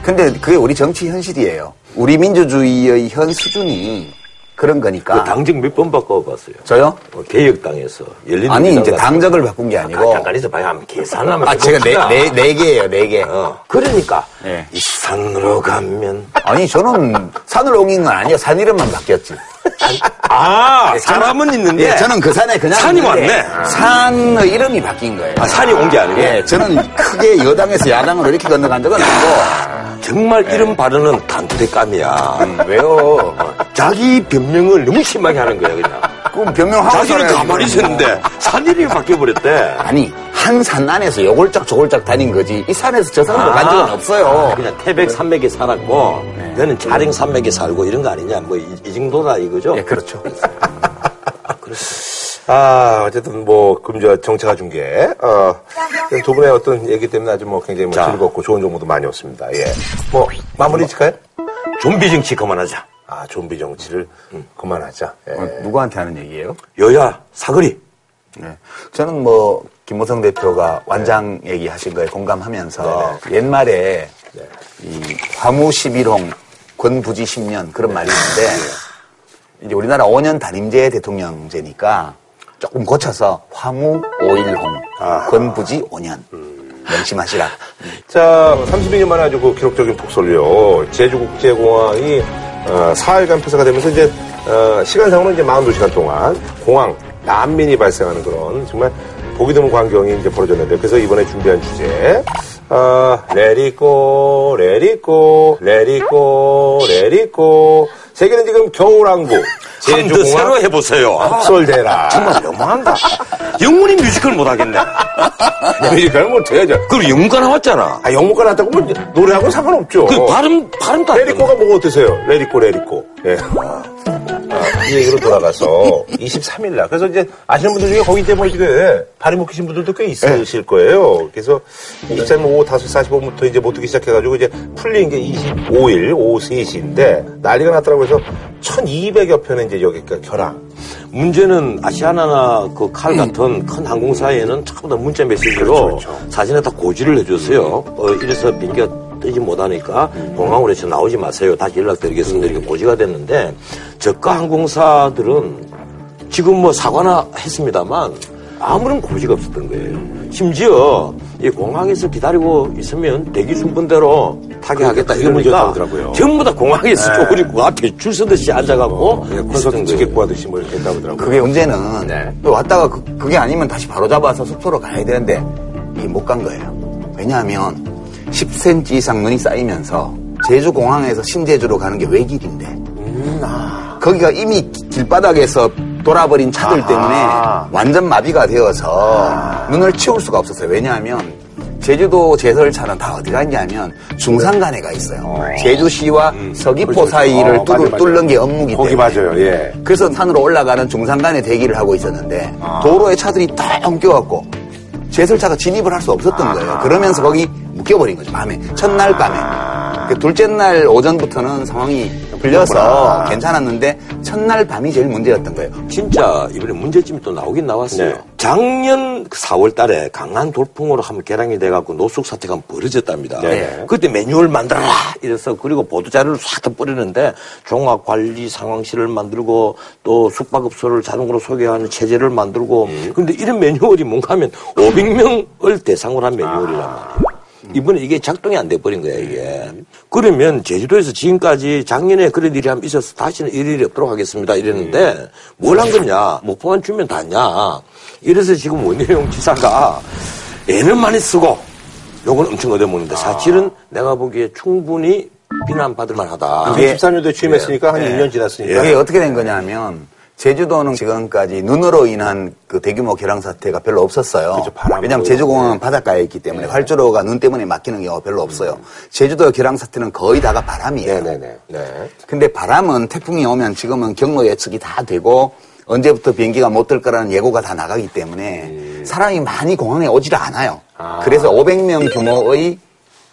Speaker 2: 근데 그게 우리 정치 현실이에요. 우리 민주주의의 현 수준이 그런 거니까.
Speaker 3: 그 당직 몇 번 바꿔봤어요.
Speaker 2: 저요?
Speaker 3: 어, 개혁당에서 열린
Speaker 2: 아니 이제 당적을 바꾼 게 아니고.
Speaker 3: 잠깐 있어봐야 하면 계산하면
Speaker 2: 아 제가 네, 네, 네 개예요, 네 개.
Speaker 3: 어, 그러니까
Speaker 2: 네.
Speaker 3: 이 산으로 가면
Speaker 2: 아니 저는 산을 옮긴 건 아니에요. 산 이름만 바뀌었지.
Speaker 3: 아
Speaker 2: 예,
Speaker 3: 사람은 있는데
Speaker 2: 예, 저는 그 산에 그냥
Speaker 3: 산이 왔네.
Speaker 2: 산의 이름이 바뀐 거예요.
Speaker 3: 아, 산이 온 게 아니고
Speaker 2: 예, 저는 크게 여당에서 야당으로 이렇게 건너간 적은 없고.
Speaker 3: 정말 이름 바르는 단두대감이야.
Speaker 2: 음, 왜요?
Speaker 3: 자기 변명을 너무 심하게 하는 거야 그냥.
Speaker 2: 그럼 변명하고
Speaker 3: 자기는
Speaker 2: 살아야지.
Speaker 3: 가만히 있었는데 산 이름이 바뀌어버렸대.
Speaker 2: 아니 한 산 안에서 요골짝 저골짝 다닌 거지 이 산에서 저 산으로 간 적은
Speaker 3: 아,
Speaker 2: 없어요.
Speaker 3: 그냥 태백 산맥에 살았고
Speaker 2: 네.
Speaker 3: 너는 자령 산맥에 살고 이런 거 아니냐 뭐이 정도다 이거죠.
Speaker 2: 예, 그렇죠.
Speaker 1: 아, 어쨌든 뭐, 금저 정체가 중계. 어, 두 분의 어떤 얘기 때문에 아주 뭐 굉장히 뭐
Speaker 3: 자.
Speaker 1: 즐겁고 좋은 정보도 많이 없습니다. 예. 뭐, 마무리 짓까요?
Speaker 3: 좀비 정치 그만하자.
Speaker 1: 아, 좀비 정치를 그만하자. 예.
Speaker 2: 어, 누구한테 하는 얘기예요?
Speaker 3: 여야 사거리.
Speaker 2: 네. 저는 뭐 김호성 대표가 완장 얘기하신 거에 공감하면서 옛말에 이 화무 11홍 권부지 10년 그런 말이 있는데 이제 우리나라 5년 단임제 대통령제니까 조금 고쳐서 화무 5일홍 권부지 5년 명심하시라.
Speaker 1: 자, 32년 만에 아주 그 기록적인 폭설요. 제주국제공항이 어, 4일간 폐쇄가 되면서 이제 어, 시간상으로 이제 42시간 동안 공항 난민이 발생하는 그런 정말 보기 드문 광경이 이제 벌어졌는데 그래서 이번에 준비한 주제 어, 레리꼬 레리꼬 레리꼬 레리꼬 세계는 지금 겨울왕국
Speaker 3: 더 새로 해보세요. 아,
Speaker 1: 폭설대라
Speaker 3: 정말 너무한다. 영문이 뮤지컬 못하겠네.
Speaker 1: 뮤지컬 못해야죠
Speaker 3: 그리고 영문과 나왔잖아.
Speaker 1: 아 영문과 나왔다고 뭐 노래하고 상관없죠
Speaker 3: 그 발음 발음도 안
Speaker 1: let it go가 뭐가 어떠세요? 레리코, 레리코. 예. 아, 이 얘기로 돌아가서 23일 날. 그래서 이제 아시는 분들 중에 거기 이제 뭐 이게 발이 묶이신 분들도 꽤 있으실 거예요. 그래서 23일 오후 5시 45분부터 이제 못 뜨기 시작해가지고 이제 풀린 게 25일 오후 3시인데 난리가 났더라고요. 그래서 1200여 편의 이제 여기가 결항.
Speaker 3: 문제는 아시아나나 그 칼 같은 큰 항공사에는 처음부터 문자 메시지로 사진에 다 고지를 해줬어요. 어, 이래서 비행기가 뜨지 못하니까 공항으로 해서 나오지 마세요. 다시 연락드리겠습니다. 이렇게 고지가 됐는데 저가 항공사들은 지금 뭐 사과나 했습니다만 아무런 고지가 없었던 거예요. 심지어 이 공항에서 기다리고 있으면 대기 순번대로 타격하겠다
Speaker 1: 그게 문제가
Speaker 3: 이러니까
Speaker 1: 되더라고요.
Speaker 3: 전부 다 공항에서 쪼그리고 앞에 줄 서듯이 앉아갖고
Speaker 1: 예, 콘서트. 티켓 구하듯이 뭐 이렇게 했다고 하더라고요.
Speaker 2: 그게 문제는
Speaker 1: 네.
Speaker 2: 또 왔다가 그, 게 아니면 다시 바로 잡아서 숙소로 가야 되는데 이게 못 간 거예요. 왜냐하면 10cm 이상 눈이 쌓이면서 제주 공항에서 신제주로 가는 게 외길인데 거기가 이미 기- 길바닥에서 돌아버린 차들
Speaker 1: 아하.
Speaker 2: 때문에 완전 마비가 되어서 눈을 치울 수가 없었어요. 왜냐하면 제주도 제설차는 다 어디 갔냐면 중산간에 가 있어요. 제주시와 서귀포
Speaker 1: 그렇죠.
Speaker 2: 사이를
Speaker 1: 어,
Speaker 2: 뚫,
Speaker 1: 맞아요.
Speaker 2: 뚫는 게 업무기
Speaker 1: 거기
Speaker 2: 때문에.
Speaker 1: 맞아요, 예.
Speaker 2: 그래서 산으로 올라가는 중산간에 대기를 하고 있었는데 도로에 차들이 다 엉겨갖고 제설차가 진입을 할 수 없었던 거예요. 그러면서 거기 묶여버린 거죠. 밤에 첫날 밤에. 그 둘째 날 오전부터는 상황이 풀려서 괜찮았는데 첫날 밤이 제일 문제였던 거예요.
Speaker 3: 진짜 이번에 문제점이 또 나오긴 나왔어요.
Speaker 1: 네.
Speaker 3: 작년 4월 달에 강한 돌풍으로 한번 개량이 돼갖고 노숙 사태가 벌어졌답니다.
Speaker 1: 네.
Speaker 3: 그때 매뉴얼 만들어라! 이래서 그리고 보도자료를 싹다 뿌리는데 종합관리 상황실을 만들고 또 숙박업소를 자동으로 소개하는 체제를 만들고
Speaker 1: 음.
Speaker 3: 그런데 이런 매뉴얼이 뭔가 하면 500명을 대상으로 한 매뉴얼이란
Speaker 1: 아.
Speaker 3: 말이에요. 이번에 이게 작동이 안 돼 버린 거야, 이게. 그러면 제주도에서 지금까지 작년에 그런 일이 한번 있어서 다시는 이런 일이 없도록 하겠습니다. 이랬는데 뭘 한 거냐. 목포만 주면 다냐. 이래서 지금 원희룡 지사가 애는 많이 쓰고 요건 엄청 얻어먹는데 사실은 내가 보기에 충분히 비난받을 만하다.
Speaker 2: 그게-
Speaker 1: 14년도에 취임했으니까 한 2년 지났으니까.
Speaker 2: 그게 어떻게 된 거냐면 제주도는 지금까지 눈으로 인한 그 대규모 결항 사태가 별로 없었어요.
Speaker 1: 그렇죠.
Speaker 2: 왜냐하면 제주공항은 바닷가에 있기 때문에 활주로가 눈 때문에 막히는 경우가 별로 없어요. 제주도 결항 사태는 거의 다가 바람이에요.
Speaker 1: 네네네. 네.
Speaker 2: 근데 바람은 태풍이 오면 지금은 경로 예측이 다 되고 언제부터 비행기가 못 들 거라는 예고가 다 나가기 때문에 사람이 많이 공항에 오지를 않아요.
Speaker 1: 아.
Speaker 2: 그래서 500명 규모의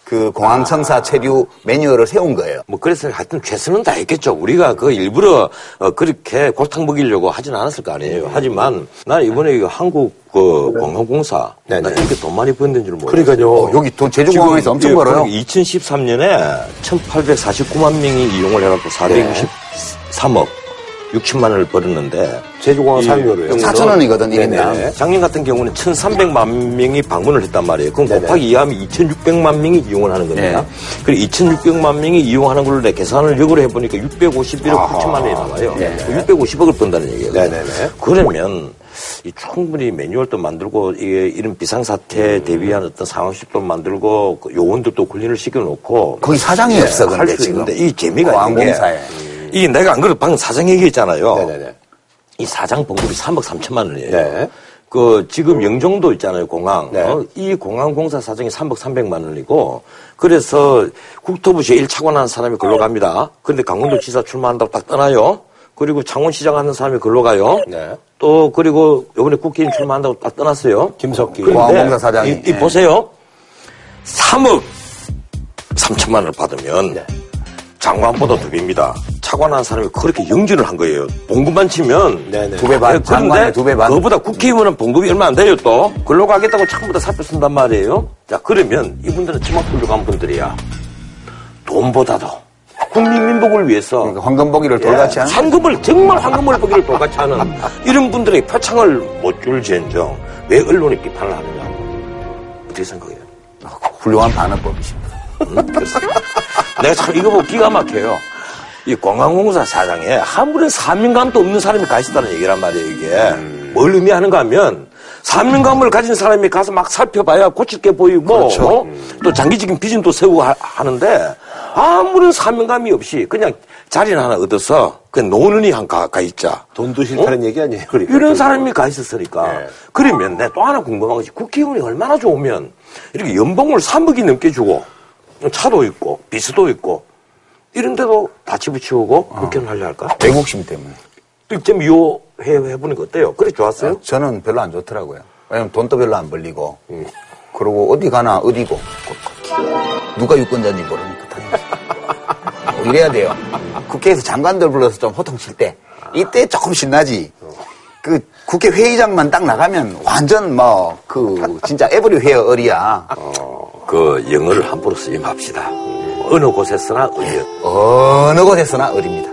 Speaker 2: 그 공항 청사 체류 매뉴얼을 세운 거예요.
Speaker 3: 뭐 그래서 하여튼 최선은 다했겠죠. 우리가 그 일부러 어, 그렇게 골탕 먹이려고 하진 않았을 거 아니에요. 하지만 나는 이번에 이거 한국 그 공항공사
Speaker 1: 네네.
Speaker 3: 나 이렇게 돈 많이 버는 줄 몰랐어요.
Speaker 1: 그러니까요.
Speaker 2: 어, 여기 돈 제주공항에서 엄청 벌어요.
Speaker 3: 2013년에 1,849만 명이 이용을 해갖고 463억 60만 원을 벌었는데
Speaker 1: 제주공항 사용료로요.
Speaker 2: 4천 원이거든,
Speaker 1: 네네.
Speaker 2: 1인당.
Speaker 3: 작년 같은 경우는 1,300만 명이 방문을 했단 말이에요. 그럼
Speaker 1: 네네.
Speaker 3: 곱하기 2하면 2,600만 명이 이용을 하는 겁니다.
Speaker 2: 네.
Speaker 3: 그리고 2,600만 명이 이용하는 걸로 내 계산을 역으로 해보니까 651억
Speaker 1: 아하.
Speaker 3: 9천만 원이 나와요.
Speaker 1: 네네.
Speaker 3: 650억을 번다는 얘기예요.
Speaker 1: 네네네.
Speaker 3: 그러면 이 충분히 매뉴얼도 만들고 이게 이런 비상사태
Speaker 1: 음.
Speaker 3: 대비한 어떤 상황식도 만들고 그 요원들도 훈련을 시켜놓고
Speaker 2: 거기 사장이 없어, 근데
Speaker 3: 할수
Speaker 2: 지금.
Speaker 3: 있는데 이 재미가 있는 게. 이게 내가 안 그래도 방금 사장 얘기했잖아요.
Speaker 1: 네네네.
Speaker 3: 이 사장 봉급이 3억 3천만 원이에요.
Speaker 1: 네.
Speaker 3: 그 지금 영종도 있잖아요 공항.
Speaker 1: 네.
Speaker 3: 어? 이 공항 공사 사장이 3억 3백만 원이고 그래서 국토부 제일 차관 하는 사람이 글로 갑니다. 그런데 강원도 지사 출마한다고 딱 떠나요. 그리고 창원시장 하는 사람이 글로 가요.
Speaker 1: 네.
Speaker 3: 또 그리고 이번에 국회의원 출마한다고 딱 떠났어요.
Speaker 1: 김석기.
Speaker 2: 공항공사 사장이.
Speaker 3: 이, 이
Speaker 2: 네.
Speaker 3: 보세요. 3억 3천만 원을 받으면
Speaker 1: 네.
Speaker 3: 장관보다 두 배입니다. 차관한 사람이 그렇게 영진을 한 거예요. 봉급만 치면
Speaker 1: 네네.
Speaker 2: 두배 반,
Speaker 3: 그런데
Speaker 2: 장관의 두배 반.
Speaker 3: 그거보다 국회의원은 봉급이 얼마 안 돼요 또. 근로 가겠다고 처음부터 사표 쓴단 말이에요. 자 그러면 이분들은 치막 훌륭한 분들이야. 돈보다도 국민 민복을 위해서
Speaker 2: 그러니까 황금보기를 돌같이 하는
Speaker 3: 황금을 정말 황금을 보기를 똑같이 하는 이런 분들에게 표창을 못 줄지언정 왜 언론이 비판을 하느냐 어떻게 생각해요?
Speaker 2: 훌륭한 반어법이십니다.
Speaker 3: 내가 참 이거 보고 기가 막혀요. 이 공항공사 사장에 아무런 사명감도 없는 사람이 가 있었다는 얘기란 말이에요, 이게. 뭘 의미하는가 하면, 사명감을 가진 사람이 가서 막 살펴봐야 고칠 게 보이고,
Speaker 1: 그렇죠.
Speaker 3: 어? 또 장기적인 비전도 세우고 하, 는데 아무런 사명감이 없이 그냥 자리를 하나 얻어서 그냥 노는이 한 가, 가 있자.
Speaker 1: 돈도 싫다는 얘기 아니에요. 그러니까.
Speaker 3: 이런 사람이 가 있었으니까.
Speaker 1: 네.
Speaker 3: 그러면 내가 또 하나 궁금한 것이 국회의원이 얼마나 좋으면 이렇게 연봉을 3억이 넘게 주고 차도 있고 비스도 있고 이런 데도 다 집어치우고 국회의원 하려 할까?
Speaker 2: 애국심 때문에.
Speaker 3: 좀 유효해 해보니까 어때요? 그래 좋았어요?
Speaker 2: 저는 별로 안 좋더라고요. 왜냐면 돈도 별로 안 벌리고, 그리고 어디 가나 어디고, 누가 유권자인지 모르니까 다니면서. 뭐 이래야 돼요. 국회에서 장관들 불러서 좀 호통 칠 때, 이때 조금 신나지. 그 국회 회의장만 딱 나가면 완전 뭐, 그, 진짜 에브리 회어 어리야.
Speaker 3: 그 영어를 함부로 쓰지 맙시다. 어느 곳에서나 어려.
Speaker 2: 어느 곳에서나 어립니다.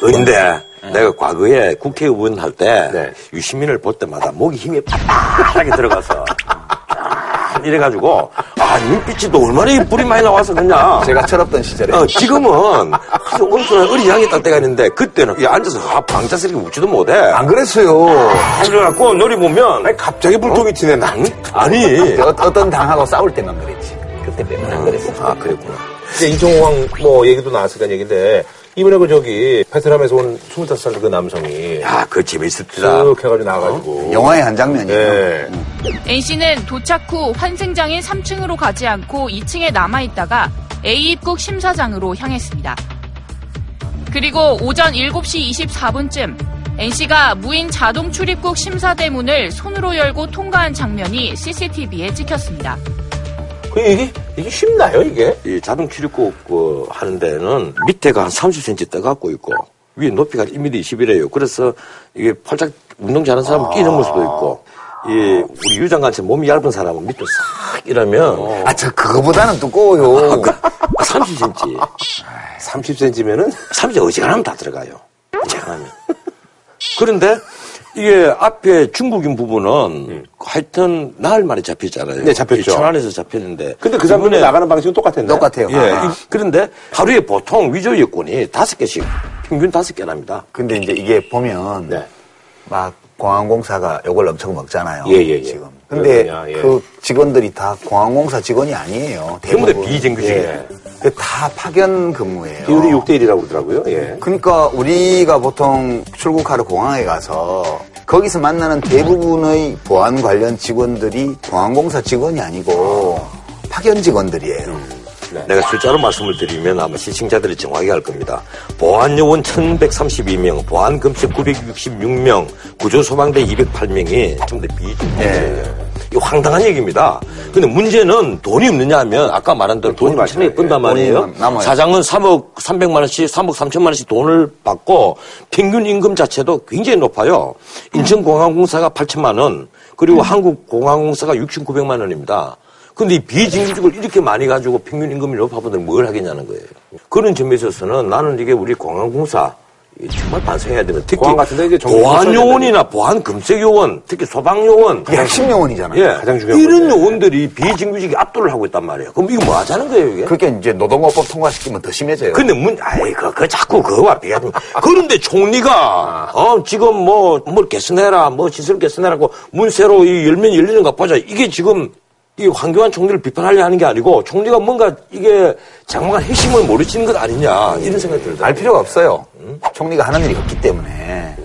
Speaker 3: 근데 내가 과거에 국회의원 할때
Speaker 1: 네.
Speaker 3: 유시민을 볼 때마다 목이 힘이 빡빡하게 들어가서 쫙 이래가지고 아 눈빛이 또 얼마나 이 불이 많이 나와서 그냥
Speaker 2: 제가 철없던 시절에.
Speaker 3: 어, 지금은 아주 온순한 어리 향이 딱 때가 있는데 그때는 이 앉아서 아, 방자스럽게 묻지도 못해.
Speaker 2: 안 그랬어요.
Speaker 3: 그래갖고 놀이 보면
Speaker 1: 아니, 갑자기 불통이 튀네, 나.
Speaker 3: 아니
Speaker 2: 어, 어떤 당하고 싸울 때만 그랬지. 그때 빼면 안 그랬어.
Speaker 3: 아 그랬구나.
Speaker 1: 이제 인천공항 뭐 얘기도 나왔으니까 얘기인데, 이번에 그 저기, 베트남에서 온 25살 그 남성이
Speaker 3: 야, 그 재밌었다.
Speaker 1: 쓱 해가지고 나와가지고.
Speaker 2: 영화의 한 장면이에요.
Speaker 1: 네.
Speaker 4: N씨는 도착 후 환승장인 3층으로 가지 않고 2층에 남아있다가 A 입국 심사장으로 향했습니다. 그리고 오전 7시 24분쯤 N씨가 무인 자동 출입국 심사대 문을 손으로 열고 통과한 장면이 CCTV에 찍혔습니다.
Speaker 1: 그 이게, 이게 쉽나요, 이게?
Speaker 3: 이 자동 출입국 그 하는 데는 밑에가 한 30cm 떠갖고 있고 위에 높이가 1m 21이에요. 그래서 이게 팔짝 운동 잘하는 사람은 끼넘을 수도 있고 이 우리 유 장관처럼 몸이 얇은 사람은 밑으로 싹 이러면
Speaker 2: 아, 저 그거보다는 두꺼워요.
Speaker 3: 30cm,
Speaker 1: 30cm면은
Speaker 3: 30cm 어지간하면 다 들어가요. 어지간하면. 그런데 이게 앞에 중국인 부분은 하여튼 나흘 만에 잡혔잖아요.
Speaker 1: 네, 잡혔죠.
Speaker 3: 천안에서 잡혔는데.
Speaker 1: 근데 그 사람은 나가는 방식은 똑같았나요?
Speaker 2: 똑같아요.
Speaker 3: 예. 이- 그런데 하루에 보통 위조 여권이 다섯 개씩 평균 다섯 개랍니다.
Speaker 2: 근데 이제 이게 보면
Speaker 1: 네.
Speaker 2: 막 공항공사가 요걸 엄청 먹잖아요.
Speaker 1: 예, 예, 예.
Speaker 2: 지금. 근데
Speaker 1: 그렇군요, 예.
Speaker 2: 그 직원들이 다 공항공사 직원이 아니에요. 대부분.
Speaker 3: 비정규직이에요.
Speaker 2: 예. 다 파견 근무예요.
Speaker 1: 비율이 6대 1이라고 그러더라고요. 예.
Speaker 2: 그러니까 우리가 보통 출국하러 공항에 가서 거기서 만나는 대부분의 보안 관련 직원들이 공항공사 직원이 아니고 파견 직원들이에요.
Speaker 3: 내가 숫자로 말씀을 드리면 아마 시청자들이 정확히 알 겁니다. 보안요원 1132명, 보안검색 966명, 구조소방대 208명이 전부 다 비중이에요. 이 황당한 얘기입니다. 근데 문제는 돈이 없느냐 하면 아까 말한 대로 돈이 많이 끈단 말이에요. 사장은 3억 300만 원씩, 3억 3천만 원씩 돈을 받고 평균 임금 자체도 굉장히 높아요. 인천공항공사가 8천만 원, 그리고 한국공항공사가 6,900만 원입니다. 근데 이 비정규직을 이렇게 많이 가지고 평균 임금이 높아보면 뭘 하겠냐는 거예요. 그런 점에 있어서는 나는 이게 우리 공항공사 정말 반성해야 되는 특히
Speaker 1: 공항 같은 데 이제 정비
Speaker 3: 보안 요원이나 보안검색요원, 특히 소방 요원,
Speaker 2: 그게 핵심 요원이잖아요.
Speaker 3: 예,
Speaker 1: 가장 중요한
Speaker 3: 이런
Speaker 1: 건데.
Speaker 3: 요원들이 비정규직이 압도를 하고 있단 말이에요. 그럼 이거 뭐 하자는 거예요, 이게?
Speaker 2: 그렇게 이제 노동법법 통과시키면 더 심해져요.
Speaker 3: 근데 문, 아이, 그, 그 자꾸 그거와 비교하면. 그런데 총리가, 어, 지금 뭐, 뭘 개선해라, 뭐, 시설 개선해라고 문세로 이 열면 열리는가 보자. 이게 지금, 이 황교안 총리를 비판하려 하는 게 아니고, 총리가 뭔가 이게 장관 핵심을 모르시는 것 아니냐, 이런 생각이 들다.
Speaker 2: 알 필요가 없어요. 총리가 하는 일이 없기 때문에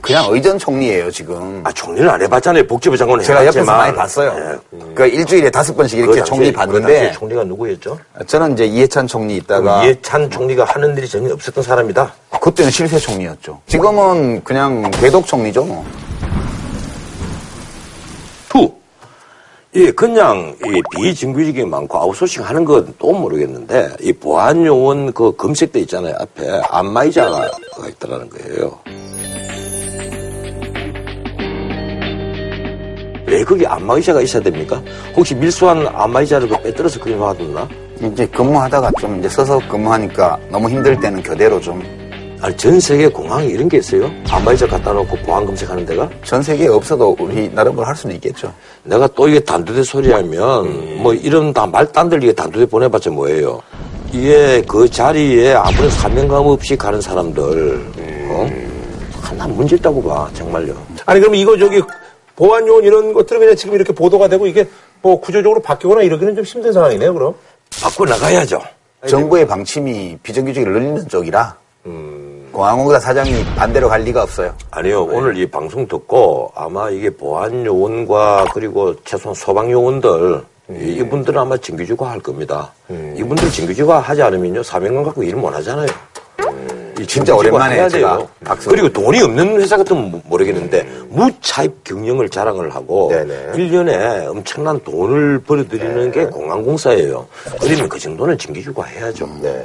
Speaker 2: 그냥 의전 총리예요 지금.
Speaker 3: 아, 총리는 안 해봤잖아요. 복지부 장관은
Speaker 2: 제가 옆에서
Speaker 3: 해봤지만.
Speaker 2: 많이 봤어요.
Speaker 3: 예.
Speaker 2: 그 일주일에 다섯 번씩 이렇게
Speaker 3: 그
Speaker 2: 총리
Speaker 3: 당시에- 그 당시에
Speaker 2: 봤는데
Speaker 3: 총리가 누구였죠?
Speaker 2: 저는 이제 이해찬 총리 있다가
Speaker 3: 이해찬 총리가 하는 일이 전혀 없었던 사람이다.
Speaker 2: 그때는 실세 총리였죠. 지금은 그냥 대독 총리죠. 뭐.
Speaker 3: 투. 예, 그냥 이 비정규직이 많고 아웃소싱 하는 건 또 모르겠는데 이 보안 요원 그 검색대 있잖아요. 앞에 안마의자가 있다라는 거예요. 왜 거기 안마의자가 있어야 됩니까? 혹시 밀수한 안마의자를 그 그리 놔뒀나?
Speaker 2: 이제 근무하다가 좀 이제 서서 근무하니까 너무 힘들 때는 교대로 좀전
Speaker 3: 아니, 전 세계 공항에 이런 게 있어요? 안마의자 갖다 놓고 보안 검색하는 데가?
Speaker 2: 세계에 없어도 우리 나름으로 할 수는 있겠죠.
Speaker 3: 내가 또 이게 단두대 소리 하면, 뭐 이런 다 말단 들리게 단두대 보내봤자 뭐예요. 이게 그 자리에 아무런 사명감 없이 가는 사람들, 어? 하나 문제 있다고 봐, 정말요.
Speaker 1: 아니, 그럼 이거 저기 보안요원 이런 것들은 그냥 지금 이렇게 보도가 되고 이게 뭐 구조적으로 바뀌거나 이러기는 좀 힘든 상황이네요, 그럼.
Speaker 3: 바꿔 나가야죠.
Speaker 2: 정부의 방침이 비정규직을 늘리는 쪽이라 공 항공사 사장이 반대로 갈 리가 없어요.
Speaker 3: 아니요, 오늘 이 방송 듣고 아마 이게 보안 요원과 그리고 최소한 소방 요원들, 이- 이분들은 아마 정규직화 할 겁니다. 이분들 정규직화 하지 않으면요, 사명감 갖고 일 못 하잖아요. 이
Speaker 2: 진짜 오랜만에
Speaker 3: 해야
Speaker 2: 제가
Speaker 3: 돼요.
Speaker 2: 박수.
Speaker 3: 그리고 돈이 없는 회사 같으면 모- 모르겠는데 무차입 경영을 자랑을 하고
Speaker 1: 네네.
Speaker 3: 일년에 엄청난 돈을 벌어들이는 게 공항공사예요. 그러면 그 정도는 정규직화 해야죠.
Speaker 1: 네.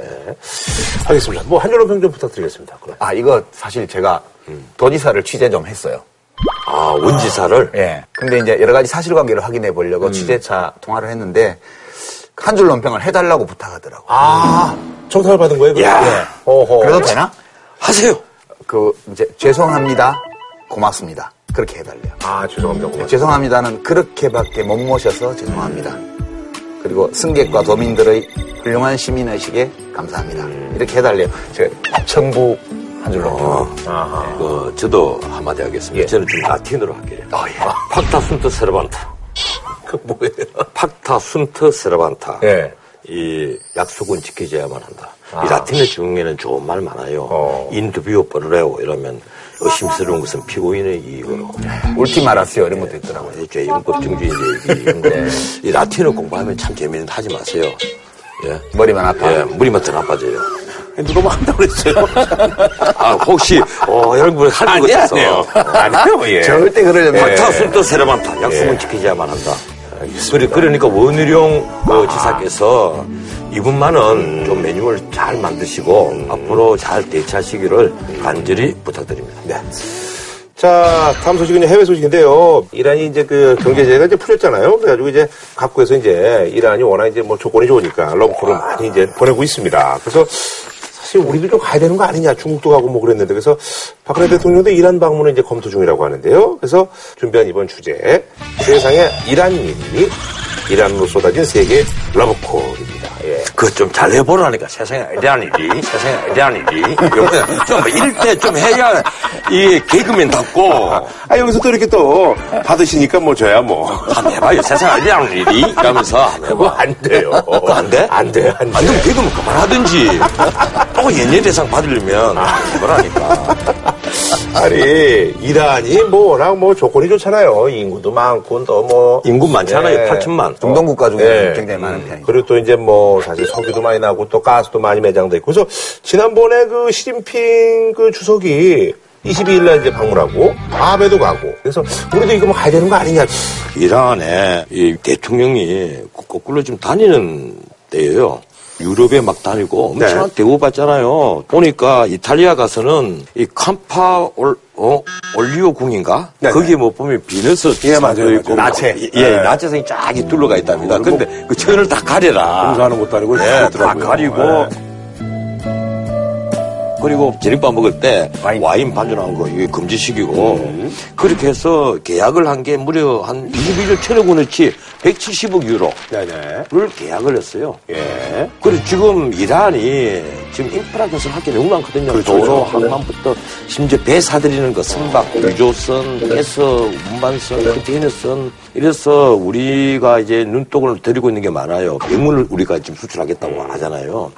Speaker 1: 하겠습니다. 뭐한 줄로 평좀 부탁드리겠습니다. 그럼.
Speaker 2: 아 이거 사실 제가 도지사를 취재 좀 했어요.
Speaker 3: 아, 원지사를?
Speaker 2: 예. 근데 이제 여러 가지 사실관계를 확인해 보려고 취재차 통화를 했는데 한 줄 논평을 해달라고 부탁하더라고.
Speaker 1: 아, 청탁을 받은 거예요? 그럼?
Speaker 3: 야.
Speaker 1: 예. 어허.
Speaker 2: 그래도 되나?
Speaker 3: 하세요.
Speaker 2: 그 이제 죄송합니다, 고맙습니다. 그렇게 해달래요.
Speaker 1: 아, 죄송합니다. 고맙습니다.
Speaker 2: 죄송합니다는 그렇게밖에 못 모셔서 죄송합니다. 그리고 승객과 도민들의 훌륭한 시민의식에 감사합니다. 이렇게 해달래요. 제가 청부 한 줄로.
Speaker 3: 어, 그, 저도 한마디 하겠습니다.
Speaker 1: 예.
Speaker 3: 저는 좀 라틴어로 할게요.
Speaker 2: 어, 예.
Speaker 3: 팍타 순트 세르반타.
Speaker 1: 그 뭐예요?
Speaker 3: 팍타 순트 세르반타.
Speaker 1: 예.
Speaker 3: 이 약속은 지켜져야만 한다. 이 라틴어 중에는 좋은 말 많아요.
Speaker 1: 어.
Speaker 3: 인두비오 뻘레오 이러면 의심스러운 것은 피고인의 이익으로.
Speaker 2: 울티마라스요 이런 것도 있더라고요.
Speaker 3: 죄임법 정주의 얘기 이런 거. 이 라틴어 공부하면 참 재미있는데 하지 마세요. 예.
Speaker 2: 머리만 아파.
Speaker 3: 예, 무리만 더 나빠져요.
Speaker 1: 누가 뭐 한다고 그랬어요?
Speaker 3: 아, 혹시, 어, 여러분 할것
Speaker 1: 아니,
Speaker 3: 같아서.
Speaker 1: 아니에요. 아니에요, 예.
Speaker 2: 절대 그러려면
Speaker 3: 팍타 순트 세르반타. 약속은
Speaker 1: 예.
Speaker 3: 지키져야만 한다. 그래, 그러니까 원희룡 그 지사께서 이분만은 좀 매뉴얼 잘 만드시고 앞으로 잘 대처하시기를 간절히 부탁드립니다.
Speaker 1: 네. 자, 다음 소식은 해외 소식인데요. 이란이 이제 그 경제제가 이제 풀렸잖아요. 그래가지고 이제 각국에서 이제 이란이 워낙 이제 뭐 조건이 좋으니까 러브콜을 많이 이제 보내고 있습니다. 그래서 사실 우리도 좀 가야 되는 거 아니냐. 중국도 가고 뭐 그랬는데. 그래서 박근혜 대통령도 이란 방문을 이제 검토 중이라고 하는데요. 그래서 준비한 이번 주제. 세상에 이란민이 이란으로 쏟아진 세계 러브콜입니다. 예.
Speaker 3: 그거 좀 잘 해보라니까 세상에 이래한 일이 세상에 이래한 일이 요번에 좀 이럴 때좀 해야 이 개그맨 답고
Speaker 1: 아, 여기서 또 이렇게 또 받으시니까 뭐 저야 뭐.
Speaker 3: 한번 해봐요 세상에 이래한 일이 이러면서
Speaker 1: 그거 안 돼요.
Speaker 3: 그거 안 돼?
Speaker 1: 안 돼, 안 돼.
Speaker 3: 안 되면 개그맨 그만하든지 또 연예대상 받으려면 해보라니까
Speaker 1: 아니, 이란이 뭐 워낙 뭐 조건이 좋잖아요. 인구도 많고 또 뭐.
Speaker 3: 인구 많잖아요
Speaker 1: 네.
Speaker 3: 8천만
Speaker 2: 중동 국가 중에
Speaker 1: 네.
Speaker 2: 굉장히 많은 편이죠.
Speaker 1: 그리고 또 이제 뭐 사실 석유도 많이 나고 또 가스도 많이 매장돼 있고 그래서 지난번에 그 시진핑 그 주석이 22일 날 이제 방문하고 아베도 가고 그래서 우리도 이거 뭐 가야 되는 거 아니냐.
Speaker 3: 이란에 이 대통령이 거꾸로 좀 다니는 때예요. 유럽에 막 다니고 엄청난
Speaker 1: 네.
Speaker 3: 대우 받잖아요. 보니까 이탈리아 가서는 이 캄파 올, 어? 올리오 궁인가?
Speaker 1: 네네.
Speaker 3: 거기에 뭐 보면 비너스
Speaker 1: 예, 맞아요,
Speaker 3: 있고
Speaker 1: 맞아요. 나체.
Speaker 3: 예,
Speaker 1: 네.
Speaker 3: 나체성이 쫙 둘러가 있답니다. 근데 그 천을 다 가려라.
Speaker 1: 공사하는 것도 아니고
Speaker 3: 예, 다. 가리고
Speaker 1: 네.
Speaker 3: 그리고 저녁밥 먹을 때
Speaker 2: 와인.
Speaker 3: 와인, 반주하는 거 이게 금지식이고 그렇게 해서 계약을 한 게 무려 한 21조 천억 원어치 170억 유로를
Speaker 1: 네네.
Speaker 3: 계약을 했어요.
Speaker 1: 예.
Speaker 3: 그리고 지금 이란이 지금 인프라 건설 할게 너무 많거든요.
Speaker 1: 그렇죠.
Speaker 3: 도로, 항만부터 심지어 배 사들이는 거, 선박, 유조선, 가스, 운반선, 컨테이너선 이래서 우리가 이제 눈독을 들이고 있는 게 많아요. 백물을 우리가 지금 수출하겠다고 하잖아요.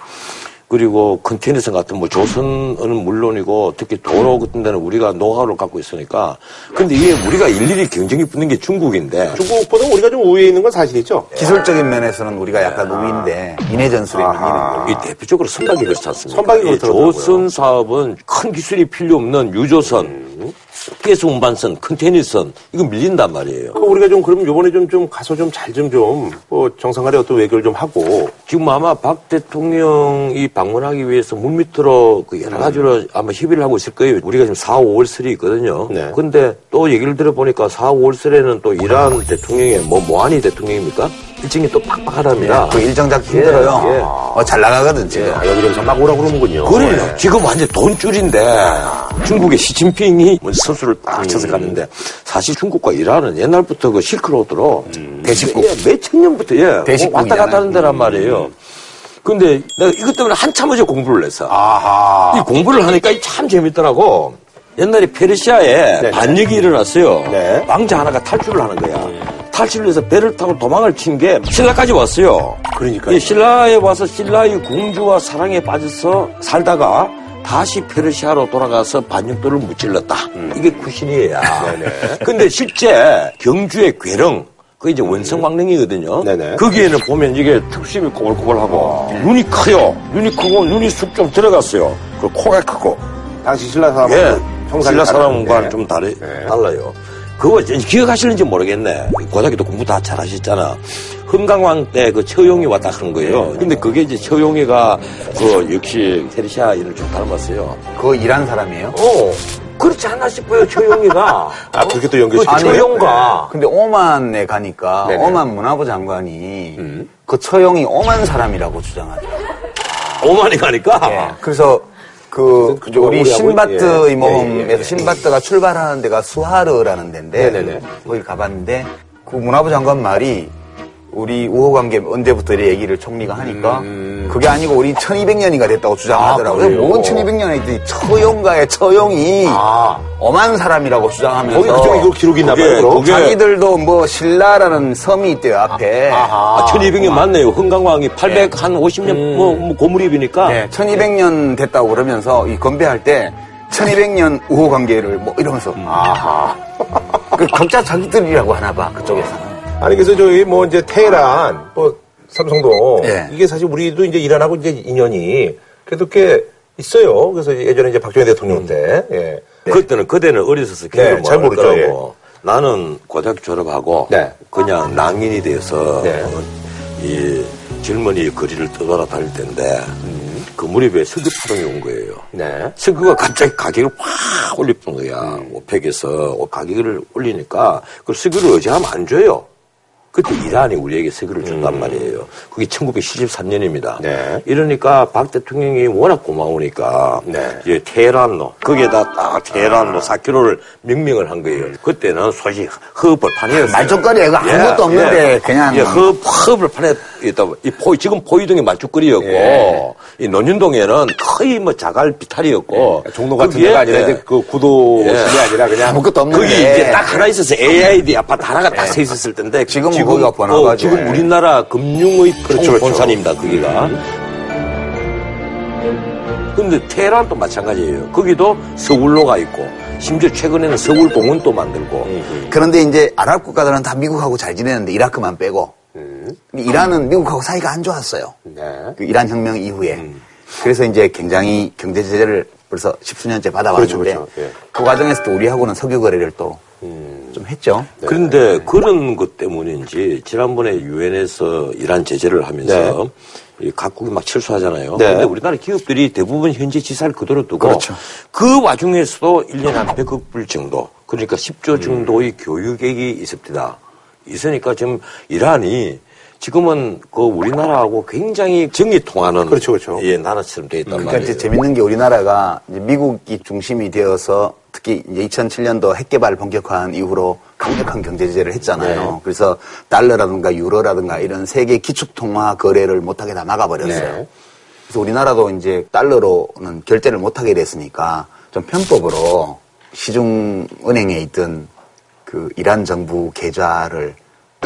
Speaker 3: 그리고 컨테이너선 같은 뭐 조선은 물론이고 특히 도로 같은 데는 우리가 노하우를 갖고 있으니까 근데 이게 우리가 일일이 경쟁이 붙는 게 중국인데
Speaker 1: 중국보다 우리가 좀 우위에 있는 건 사실이죠.
Speaker 2: 기술적인 면에서는 우리가 약간 우위인데 인해 전술에. 밀리는
Speaker 3: 이 대표적으로 선박이 그렇지 않습니까?
Speaker 1: 선박이
Speaker 3: 이
Speaker 1: 그렇더라고요.
Speaker 3: 조선 사업은 큰 기술이 필요 없는 유조선, 가스 운반선, 컨테이너선 이거 밀린단 말이에요.
Speaker 1: 그 우리가 좀 그럼 요번에 좀, 좀 가서 좀 잘 좀 좀, 뭐 정상간의 어떤 외교를 좀 하고.
Speaker 3: 지금 아마 박 대통령이 방문하기 위해서 물밑으로 그 여러 가지로 아마 협의를 하고 있을 거예요. 우리가 지금 4, 5월 설이 있거든요.
Speaker 1: 네.
Speaker 3: 근데 또 얘기를 들어보니까 4, 5월 설에는 또 이란 대통령의 뭐 모하니 대통령입니까? 일정이 또 빡빡하답니다.
Speaker 2: 그 일정 잡기 힘들어요.
Speaker 3: 예.
Speaker 2: 어, 잘 나가거든 지금.
Speaker 1: 아, 여기저기서 막 오라고 그러는군요.
Speaker 3: 그래요.
Speaker 1: 네.
Speaker 3: 지금 완전 돈줄인데 중국의 시진핑이 뭐 선수를 딱 쳐서 갔는데 사실 중국과 이란은 옛날부터 그 실크로드로
Speaker 2: 대식국.
Speaker 3: 예, 몇천 년부터 예, 뭐
Speaker 2: 대식국이잖아요.
Speaker 3: 왔다 갔다 하는 데란 말이에요. 근데 내가 이것 때문에 한참 어제 공부를 했어.
Speaker 1: 아하.
Speaker 3: 이 공부를 하니까 참 재밌더라고. 옛날에 페르시아에
Speaker 1: 네네.
Speaker 3: 반역이 일어났어요.
Speaker 1: 네.
Speaker 3: 왕자 하나가 탈출을 하는 거야. 탈출을 해서 배를 타고 도망을 친 게 신라까지 왔어요.
Speaker 1: 그러니까요.
Speaker 3: 이 신라에 와서 신라의 공주와 사랑에 빠져서 살다가 다시 페르시아로 돌아가서 반역도를 무찔렀다. 이게 구신이에요.
Speaker 1: 음. 네네.
Speaker 3: 근데 실제 경주의 괴령, 그 이제 원성왕릉이거든요.
Speaker 1: 네네.
Speaker 3: 거기에는 보면 이게 특심이 꼬불꼬불하고 눈이 커요. 눈이 크고 눈이 쑥 좀 들어갔어요. 그 코가 크고.
Speaker 1: 당시 신라 사람
Speaker 3: 예. 신라
Speaker 1: 다르는데.
Speaker 3: 사람과는 좀 다르,
Speaker 1: 네.
Speaker 3: 달라요. 그거 기억하시는지 모르겠네. 고등학교도 공부 다 잘하셨잖아. 흥강왕 때 그 처용이 왔다 하는 거예요.
Speaker 1: 네.
Speaker 3: 근데 그게 이제 처용이가 그 역시 페르시아인을 좀 닮았어요.
Speaker 2: 그거 일한 사람이에요?
Speaker 3: 어, 그렇지 않나 싶어요, 처용이가.
Speaker 1: 아, 그렇게 또 연결시키는
Speaker 3: 그
Speaker 1: 거예요?
Speaker 3: 처용가.
Speaker 2: 근데 오만에 가니까
Speaker 1: 네네.
Speaker 2: 오만 문화부 장관이 그 처형이 오만 사람이라고 주장하더라고요.
Speaker 3: 오만이 가니까.
Speaker 2: 예. 그래서 그 우리 신바트
Speaker 1: 예.
Speaker 2: 모험에서
Speaker 1: 예, 예, 예.
Speaker 2: 신바트가 출발하는 데가 수하르라는 데인데
Speaker 1: 네네네.
Speaker 2: 거기 가봤는데 그 문화부 장관 말이 우리 우호 관계 언제부터 이 얘기를 총리가 하니까 그게 아니고 우리 1200년이가 됐다고 주장하더라고요.
Speaker 1: 아?
Speaker 2: 뭔 1200년에 있더니 처용가의 처용이
Speaker 1: 아.
Speaker 2: 엄한 사람이라고 주장하면서
Speaker 1: 거기 그쪽에 이거 기록이 있나 봐요.
Speaker 3: 그게-
Speaker 2: 자기들도 뭐 신라라는 섬이 있대요 앞에.
Speaker 3: 아, 1200년 맞네요. 흥강왕이 850년 뭐, 뭐 고무립이니까.
Speaker 2: 네, 1200년 됐다고 그러면서 이 건배할 때 1200년 우호 관계를 뭐 이러면서
Speaker 1: 아하.
Speaker 2: 그 각자 자기들이라고 하나 봐 그쪽에서는.
Speaker 1: 아니, 그래서 저희 뭐 이제 테헤란, 뭐 삼성도
Speaker 2: 예.
Speaker 1: 이게 사실 우리도 이제 이란하고 이제 인연이 그래도 꽤 있어요. 그래서 예전에 이제 박정희 대통령 때, 예.
Speaker 3: 그때는 그때는 어리서서 기억을
Speaker 1: 네, 잘 모르죠,
Speaker 3: 거라고. 나는 고등학교 졸업하고
Speaker 1: 네.
Speaker 3: 그냥 낭인이 돼서
Speaker 1: 네.
Speaker 3: 어, 이 젊은이 거리를 떠돌아 다닐 때인데 그 무렵에 석유 파동이 온 거예요.
Speaker 1: 네.
Speaker 3: 석유가 갑자기 가격을 확 올렸던 거야. 오펙에서 가격을 올리니까 그 석유를 의지하면 안 줘요. 그때 이란이 우리에게 석유를 줬단 말이에요. 그게 1973년입니다.
Speaker 1: 네.
Speaker 3: 이러니까 박 대통령이 워낙 고마우니까
Speaker 1: 네.
Speaker 3: 이제 테헤란로 거기에다 딱 테헤란로 4km를 명명을 한 거예요. 그때는 솔직히 허벌판이었어요.
Speaker 2: 말죽거리가 이거 아무것도 없는데 그냥
Speaker 3: 예, 허, 허벌판에 있다. 이 포, 지금 포이동이 말죽거리였고
Speaker 1: 예.
Speaker 3: 이 논윤동에는 거의 뭐 자갈 비탈이었고
Speaker 1: 종로 같은 데가 아니라
Speaker 3: 예.
Speaker 1: 이제 그 구도심이
Speaker 3: 예.
Speaker 1: 아니라 그냥
Speaker 2: 아무것도 없는데
Speaker 3: 거기 이제 딱 하나 있어서 AID 아파트 하나가 딱 서 있었을 텐데
Speaker 2: 지금 번화가죠.
Speaker 3: 어, 지금 우리나라 금융의
Speaker 1: 그렇죠, 그렇죠.
Speaker 3: 본산입니다 거기가. 근데 테헤란도 마찬가지예요. 거기도 서울로가 있고 심지어 최근에는 서울 동원도 만들고
Speaker 2: 그런데 이제 아랍 국가들은 다 미국하고 잘 지내는데 이라크만 빼고 근데 이란은 미국하고 사이가 안 좋았어요.
Speaker 1: 네.
Speaker 2: 그 이란 혁명 이후에. 그래서 이제 굉장히 경제 제재를 벌써 십수 년째 받아왔는데
Speaker 1: 그렇죠, 그렇죠. 예.
Speaker 2: 그 과정에서도 우리하고는 석유 거래를 또좀 했죠.
Speaker 1: 네.
Speaker 3: 그런데 그런 것 때문인지 지난번에 유엔에서 이란 제재를 하면서 이 각국이 막 철수하잖아요.
Speaker 1: 네.
Speaker 3: 근데 우리나라 기업들이 대부분 현지 지사를 그대로 두고
Speaker 2: 그렇죠.
Speaker 3: 그 와중에서도 1년에 한 100억 불 정도 그러니까 10조 정도의 교육액이 있습니다. 있으니까 지금 이란이 지금은 그 우리나라하고 굉장히 정이 통하는
Speaker 1: 그렇죠, 그렇죠.
Speaker 3: 예, 나라처럼 돼 있단
Speaker 2: 그러니까
Speaker 3: 말이에요.
Speaker 2: 이제 재밌는 게 우리나라가 이제 미국이 중심이 되어서 특히 이제 2007년도 핵 개발 본격화한 이후로 강력한 경제 제재를 했잖아요.
Speaker 1: 네.
Speaker 2: 그래서 달러라든가 유로라든가 이런 세계 기축 통화 거래를 못 하게 다 막아 버렸어요.
Speaker 1: 네.
Speaker 2: 그래서 우리나라도 이제 달러로는 결제를 못 하게 됐으니까 좀 편법으로 시중 은행에 있던 그 이란 정부 계좌를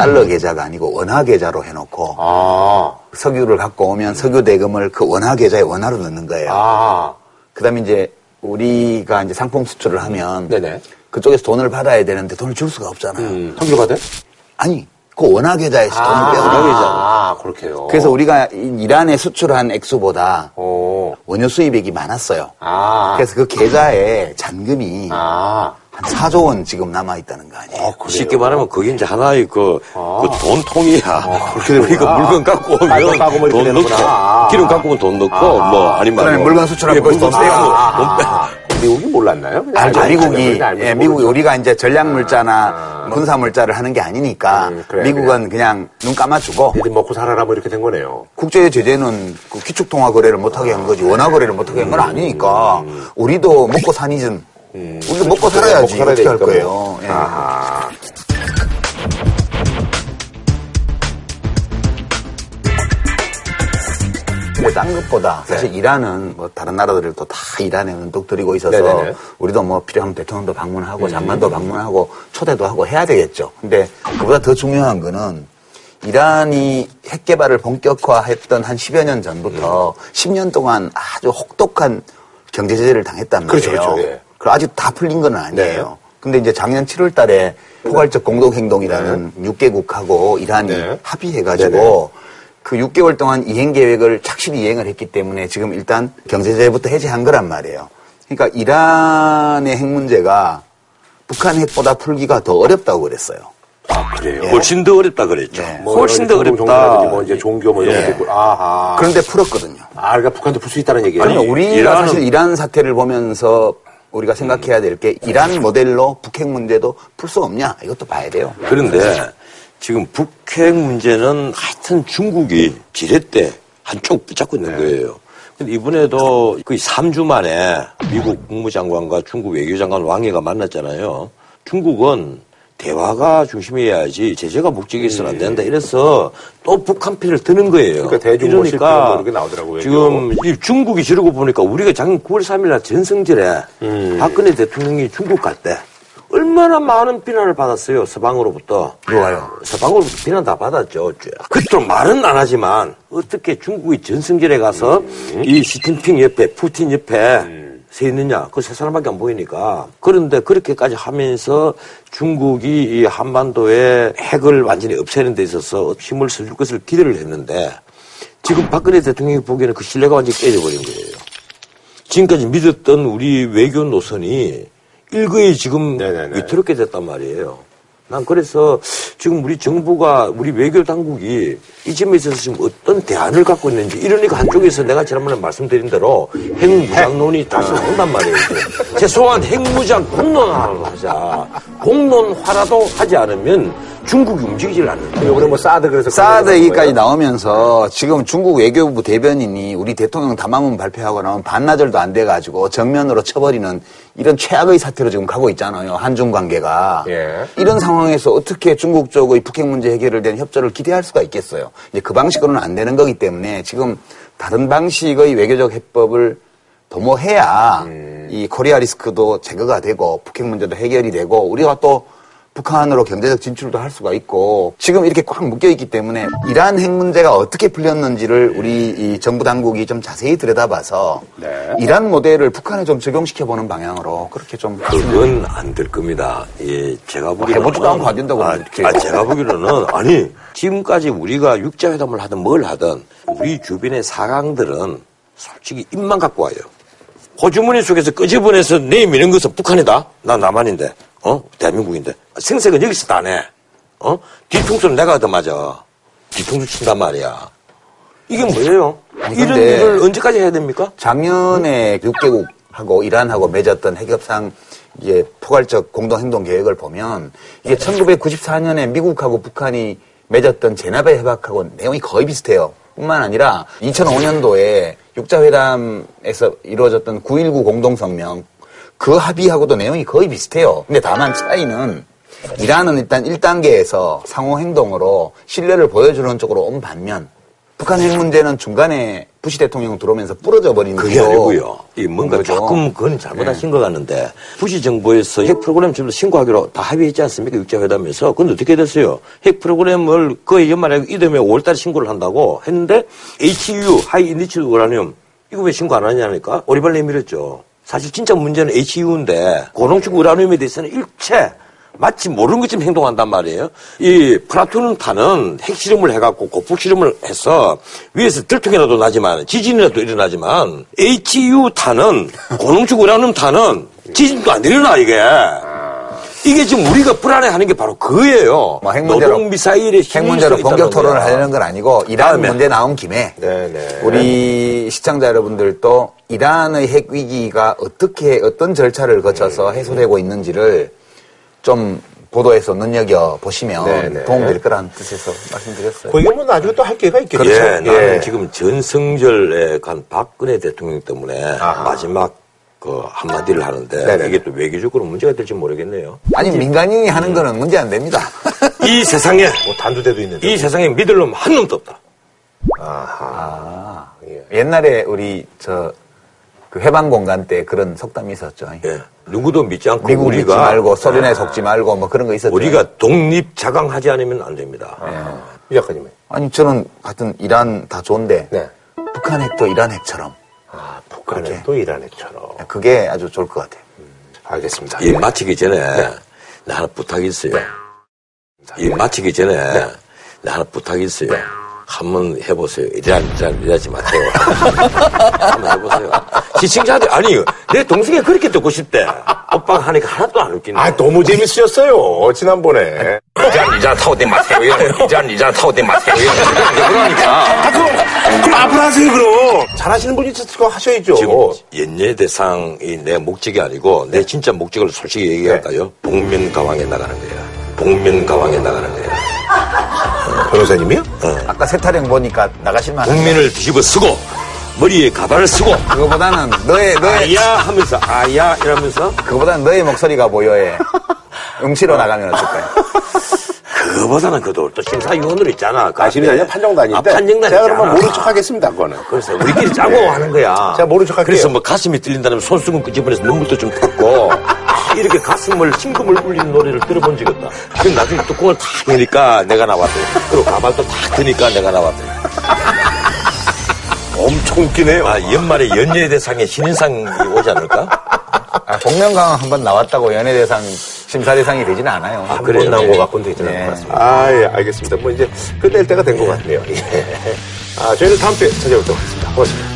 Speaker 2: 달러 계좌가 아니고 원화 계좌로 해놓고
Speaker 1: 아,
Speaker 2: 석유를 갖고 오면 석유 대금을 그 원화 계좌에 원화로 넣는 거예요.
Speaker 1: 아,
Speaker 2: 그다음에 이제 우리가 이제 상품 수출을 하면
Speaker 1: 네네.
Speaker 2: 그쪽에서 돈을 받아야 되는데 돈을 줄 수가 없잖아요.
Speaker 1: 음, 석유가 돼?
Speaker 2: 아니, 그 원화 계좌에서 돈을 빼오는 거죠.
Speaker 1: 아, 그렇게요.
Speaker 2: 그래서 우리가 이- 이란에 수출한 액수보다
Speaker 1: 어,
Speaker 2: 원유 수입액이 많았어요.
Speaker 1: 아,
Speaker 2: 그래서 그 계좌에 잔금이
Speaker 1: 아,
Speaker 2: 한 4조 원 지금 남아 있다는 거 아니에요.
Speaker 1: 어, 그래요?
Speaker 3: 쉽게 말하면 그게 이제 하나의 그,
Speaker 1: 아.
Speaker 3: 그 돈통이야.
Speaker 1: 그렇게 되는구나.
Speaker 3: 우리가 물건 갖고 오면
Speaker 1: 까고 뭐
Speaker 3: 돈 넣고,
Speaker 1: 되는구나.
Speaker 3: 기름 갖고 오면 돈 넣고,
Speaker 1: 아.
Speaker 3: 뭐, 아니면.
Speaker 2: 그다음에
Speaker 3: 뭐
Speaker 2: 물건 수출하고
Speaker 3: 예, 물건
Speaker 2: 돈 빼고.
Speaker 3: 빼고,
Speaker 1: 아,
Speaker 3: 돈 빼고.
Speaker 1: 아, 미국이 몰랐나요? 그냥
Speaker 2: 알죠.
Speaker 1: 알고
Speaker 2: 미국이, 예, 미국이. 우리가 이제 전략물자나 군사물자를 하는 게 아니니까
Speaker 1: 음, 그래,
Speaker 2: 미국은 그냥 눈 감아주고
Speaker 1: 니들 먹고 살아라 뭐 이렇게 된 거네요.
Speaker 2: 국제 제재는 그 기축통화 거래를 못하게 한 거지 원화 거래를 못하게 한 건 아니니까 우리도 먹고 사니 즘 우리도 먹고 살아야지
Speaker 1: 먹고 살아야
Speaker 2: 할
Speaker 1: 되니까
Speaker 2: 거예요.
Speaker 1: 뭐.
Speaker 2: 예.
Speaker 1: 아하.
Speaker 2: 근데 딴 것보다 사실 이란은 뭐 다른 나라들도 다 이란에 은독 들이고 있어서
Speaker 1: 네네네.
Speaker 2: 우리도 뭐 필요하면 대통령도 방문하고 장관도 방문하고 초대도 하고 해야 되겠죠. 근데 그보다 더 중요한 거는 이란이 핵 개발을 본격화했던 한 10여 년 전부터 10년 동안 아주 혹독한 경제 제재를 당했단 말이에요.
Speaker 1: 그렇죠, 그렇죠, 예.
Speaker 2: 그 아직 다 풀린 건 아니에요.
Speaker 1: 네.
Speaker 2: 근데 이제 작년 7월 달에 포괄적 공동행동이라는 6개국하고 이란이
Speaker 1: 네.
Speaker 2: 합의해가지고
Speaker 1: 네네.
Speaker 2: 그 6개월 동안 이행 계획을 착실히 이행을 했기 때문에 지금 일단 경제제재부터 해제한 거란 말이에요. 그러니까 이란의 핵 문제가 북한 핵보다 풀기가 더 어렵다고 그랬어요.
Speaker 1: 아, 그래요?
Speaker 3: 훨씬 더 어렵다 그랬죠.
Speaker 2: 네.
Speaker 1: 뭐
Speaker 3: 훨씬 더 어렵다.
Speaker 1: 뭐 이제 종교 뭐 이런
Speaker 3: 예.
Speaker 1: 것도 있고. 아하.
Speaker 2: 그런데 풀었거든요.
Speaker 1: 아, 그러니까 북한도 풀 수 있다는 얘기예요.
Speaker 2: 아니, 우리가
Speaker 3: 이란은-
Speaker 2: 사실 이란 사태를 보면서 우리가 생각해야 될 게 이란 모델로 북핵 문제도 풀 수 없냐 이것도 봐야 돼요.
Speaker 3: 그런데 지금 북핵 문제는 하여튼 중국이 지렛대 한쪽 붙잡고 있는 거예요. 근데 이번에도 거의 3주 만에 미국 국무장관과 중국 외교장관 왕이가 만났잖아요. 중국은 대화가 중심이어야지 제재가 목적이있어는 안 된다. 이래서 또 북한 편을 드는 거예요.
Speaker 1: 그러니까 뭐 이렇게 나오더라고요.
Speaker 3: 지금 이 중국이 지르고 보니까 우리가 작년 9월 3일 날 전성절에
Speaker 1: 음.
Speaker 3: 박근혜 대통령이 중국 갈 때 얼마나 많은 비난을 받았어요. 서방으로부터.
Speaker 2: 누가요?
Speaker 3: 서방으로부터 비난 다 받았죠. 그것도 말은 안 하지만 어떻게 중국이 전성절에 가서 이 시진핑 옆에 푸틴 옆에 서 있느냐. 그 세 사람밖에 안 보이니까. 그런데 그렇게까지 하면서 중국이 이 한반도에 핵을 완전히 없애는 데 있어서 힘을 써줄 것을 기대를 했는데 지금 박근혜 대통령이 보기에는 그 신뢰가 완전히 깨져버린 거예요. 지금까지 믿었던 우리 외교 노선이 일거에 지금
Speaker 1: 네네네.
Speaker 3: 위태롭게 됐단 말이에요. 난 그래서 지금 우리 정부가 우리 외교 당국이 이 점에 있어서 지금 어떤 대안을 갖고 있는지 이러니까 한쪽에서 내가 지난번에 말씀드린 대로 핵무장론이 다시 나온단 말이에요. 이제. 최소한 핵무장 공론화를 하자. 공론화라도 하지 않으면 중국이 움직이질 않는다.
Speaker 1: 요번에 뭐 사드 그래서
Speaker 2: 사드 얘기까지. 나오면서 지금 중국 외교부 대변인이 우리 대통령 담화문 발표하고 나면 반나절도 안 돼가지고 정면으로 쳐버리는 이런 최악의 사태로 지금 가고 있잖아요. 한중 관계가.
Speaker 1: 예.
Speaker 2: 이런 상황에서 어떻게 중국 쪽의 북핵 문제 해결을 된 협조를 기대할 수가 있겠어요. 이제 그 방식으로는 안 되는 거기 때문에 지금 다른 방식의 외교적 해법을 도모해야 이 코리아 리스크도 제거가 되고 북핵 문제도 해결이 되고 우리가 또 북한으로 경제적 진출도 할 수가 있고 지금 이렇게 꽉 묶여 있기 때문에 이란 핵 문제가 어떻게 풀렸는지를 우리 이 정부 당국이 좀 자세히 들여다봐서
Speaker 1: 네.
Speaker 2: 이란 모델을 북한에 좀 적용시켜 보는 방향으로 그렇게 좀
Speaker 3: 그건 안 될 겁니다. 예, 제가 보기로는.
Speaker 2: 해보지도 않고 안 된다고
Speaker 3: 아. 아, 제가 보기로는, 아니, 지금까지 우리가 육자회담을 하든 뭘 하든 우리 주변의 사강들은 솔직히 입만 갖고 와요. 호주머니 속에서 끄집어내서 내미는 것은 북한이다? 나 남한인데, 어? 대한민국인데. 생색은 여기서 다 내. 어? 뒤통수는 내가 더 맞아. 뒤통수 친단 말이야. 이게 뭐예요?
Speaker 2: 아니,
Speaker 3: 이런 일을 언제까지 해야 됩니까?
Speaker 2: 작년에 6개국하고 이란하고 맺었던 핵협상 이게 포괄적 공동행동 계획을 보면 이게 1994년에 미국하고 북한이 맺었던 제나베 협약하고 내용이 거의 비슷해요. 뿐만 아니라 2005년도에 육자회담에서 이루어졌던 9.19 공동성명 그 합의하고도 내용이 거의 비슷해요. 근데 다만 차이는 이란은 일단 1단계에서 상호 행동으로 신뢰를 보여주는 쪽으로 온 반면 북한 핵 문제는 중간에 부시 대통령 들어오면서 부러져 버린
Speaker 3: 그게. 아니고요. 이 뭔가
Speaker 2: 거죠.
Speaker 3: 조금 그건 잘못하신 것 같는데 부시 정부에서 핵 프로그램 전부 신고하기로 다 합의했지 않습니까? 육자회담에서. 그건 어떻게 됐어요? 핵 프로그램을 거의 연말에 이듬해 5월달에 신고를 한다고 했는데 HEU highly enriched uranium 이거 왜 신고 안 하냐니까 오리발 내 밀었죠. 사실 진짜 문제는 HEU인데 고농축 우라늄에 대해서는 일체 마치 모르는 것처럼 행동한단 말이에요. 이 플라토는탄은 핵실험을 해갖고 고폭 실험을 해서 위에서 들통이라도 나지만 지진이라도 일어나지만 HU탄은 고농축 우라늄 탄은 지진도 안 일어나 이게. 이게 지금 우리가 불안해하는 게 바로 그거예요.
Speaker 2: 뭐 핵문제로-
Speaker 3: 노동 미사일의
Speaker 2: 핵 문제로
Speaker 3: 힘일 수
Speaker 2: 본격 토론을. 하려는 건 아니고 이란
Speaker 3: 다음에.
Speaker 2: 문제 나온 김에
Speaker 1: 네네.
Speaker 2: 우리 시청자 여러분들도 이란의 핵 위기가 어떻게 어떤 절차를 거쳐서 해소되고 있는지를 좀 보도해서 눈여겨 보시면. 도움될 거라는 뜻에서 말씀드렸어요.
Speaker 1: 그게 뭐 나중에 또 할 기회가 있겠죠.
Speaker 3: 예, 나는 지금 전성절에 간 박근혜 대통령 때문에
Speaker 1: 아하.
Speaker 3: 마지막 그 한마디를 하는데
Speaker 1: 네네.
Speaker 3: 이게 또 외교적으로 문제가 될지 모르겠네요.
Speaker 2: 아니 민간인이 하는 거는 문제 안 됩니다.
Speaker 3: 이 세상에
Speaker 1: 뭐 단두대도 있는데.
Speaker 3: 이 세상에 믿을 놈 한 놈도 없다.
Speaker 1: 아하. 예.
Speaker 2: 옛날에 우리 저 그 해방 공간 때 그런 속담이 있었죠.
Speaker 3: 예. 누구도 믿지 않고
Speaker 2: 미국 믿지
Speaker 3: 우리가
Speaker 2: 말고 소련에 속지 말고 뭐 그런 거 있었죠.
Speaker 3: 우리가 독립 자강하지 않으면 안 됩니다.
Speaker 1: 이 작가님은.
Speaker 2: 아니 저는 같은 이란 다 좋은데
Speaker 1: 네.
Speaker 2: 북한 핵도 이란 핵처럼
Speaker 1: 아, 또 이란 애처럼.
Speaker 2: 그게 아주 좋을 것 같아요.
Speaker 1: 알겠습니다.
Speaker 3: 이 마치기 전에 나 하나 부탁이 있어요. 이 마치기 전에 나 하나 부탁이 있어요. 한번 해보세요. 이란, 이란, 이러지 마세요. 한번 해보세요. 시청자들, 아니, 내 동생이 그렇게 듣고 싶대. 오빠가 하니까 하나도 안 웃긴다.
Speaker 1: 아, 너무 재밌으셨어요. 지난번에.
Speaker 3: 이잔, 이잔 타오대 마세요. 이잔, 이잔 타오대 마세요. 그러니까.
Speaker 1: 아, 그럼, 그럼 앞으로 하세요, 그럼. 잘하시는 분이 그거 하셔야죠.
Speaker 3: 지금 연예 대상이 내 목적이 아니고 내 진짜 목적을 솔직히 얘기할까요? 복면 가왕에 나가는 거야. 복면가왕에 나가는 거야.
Speaker 1: 변호사님이요?
Speaker 2: 아까 세타령 보니까 나가실만
Speaker 3: 국민을 뒤집어 쓰고 머리에 가발을 쓰고
Speaker 2: 그거보다는 너의 너의
Speaker 3: 아야 하면서 아야 이러면서
Speaker 2: 그거보다는 너의 목소리가 보여해. 응시로 나가면 어떨까요?
Speaker 3: 그거보다는 그도 또 심사위원으로 있잖아. 그
Speaker 1: 아시는
Speaker 3: 앞에.
Speaker 1: 아니라 판정단인데.
Speaker 3: 아, 판정단
Speaker 1: 제가. 그러면 모른 척 하겠습니다, 그거는.
Speaker 3: 그래서 우리끼리 짜고 하는 거야.
Speaker 1: 제가 모른 척 할게요.
Speaker 3: 그래서 뭐 가슴이 뚫린다면 손수건 끄집어내서 눈물도 좀 아, 이렇게 가슴을 심금을 울리는 노래를 들어본 적이 없다. 그럼 나중에 뚜껑을 탁 여니까 내가 나왔대. 그리고 가발도 탁 드니까 내가 나왔대. 엄청 웃기네요. 아, 연말에 연예대상에 신인상이 오지 않을까?
Speaker 2: 아, 복면가왕 한번 나왔다고 연예대상 심사대상이 되지는 않아요.
Speaker 3: 아,
Speaker 1: 한
Speaker 3: 그래요?
Speaker 1: 번 나온 거 갖고는 되지는
Speaker 2: 네.
Speaker 1: 않을 것 같습니다. 아, 예, 알겠습니다. 뭐 이제 끝낼 때가 된 것 같네요. 예. 아, 저희는 다음 주에 찾아뵙도록 하겠습니다. 고맙습니다.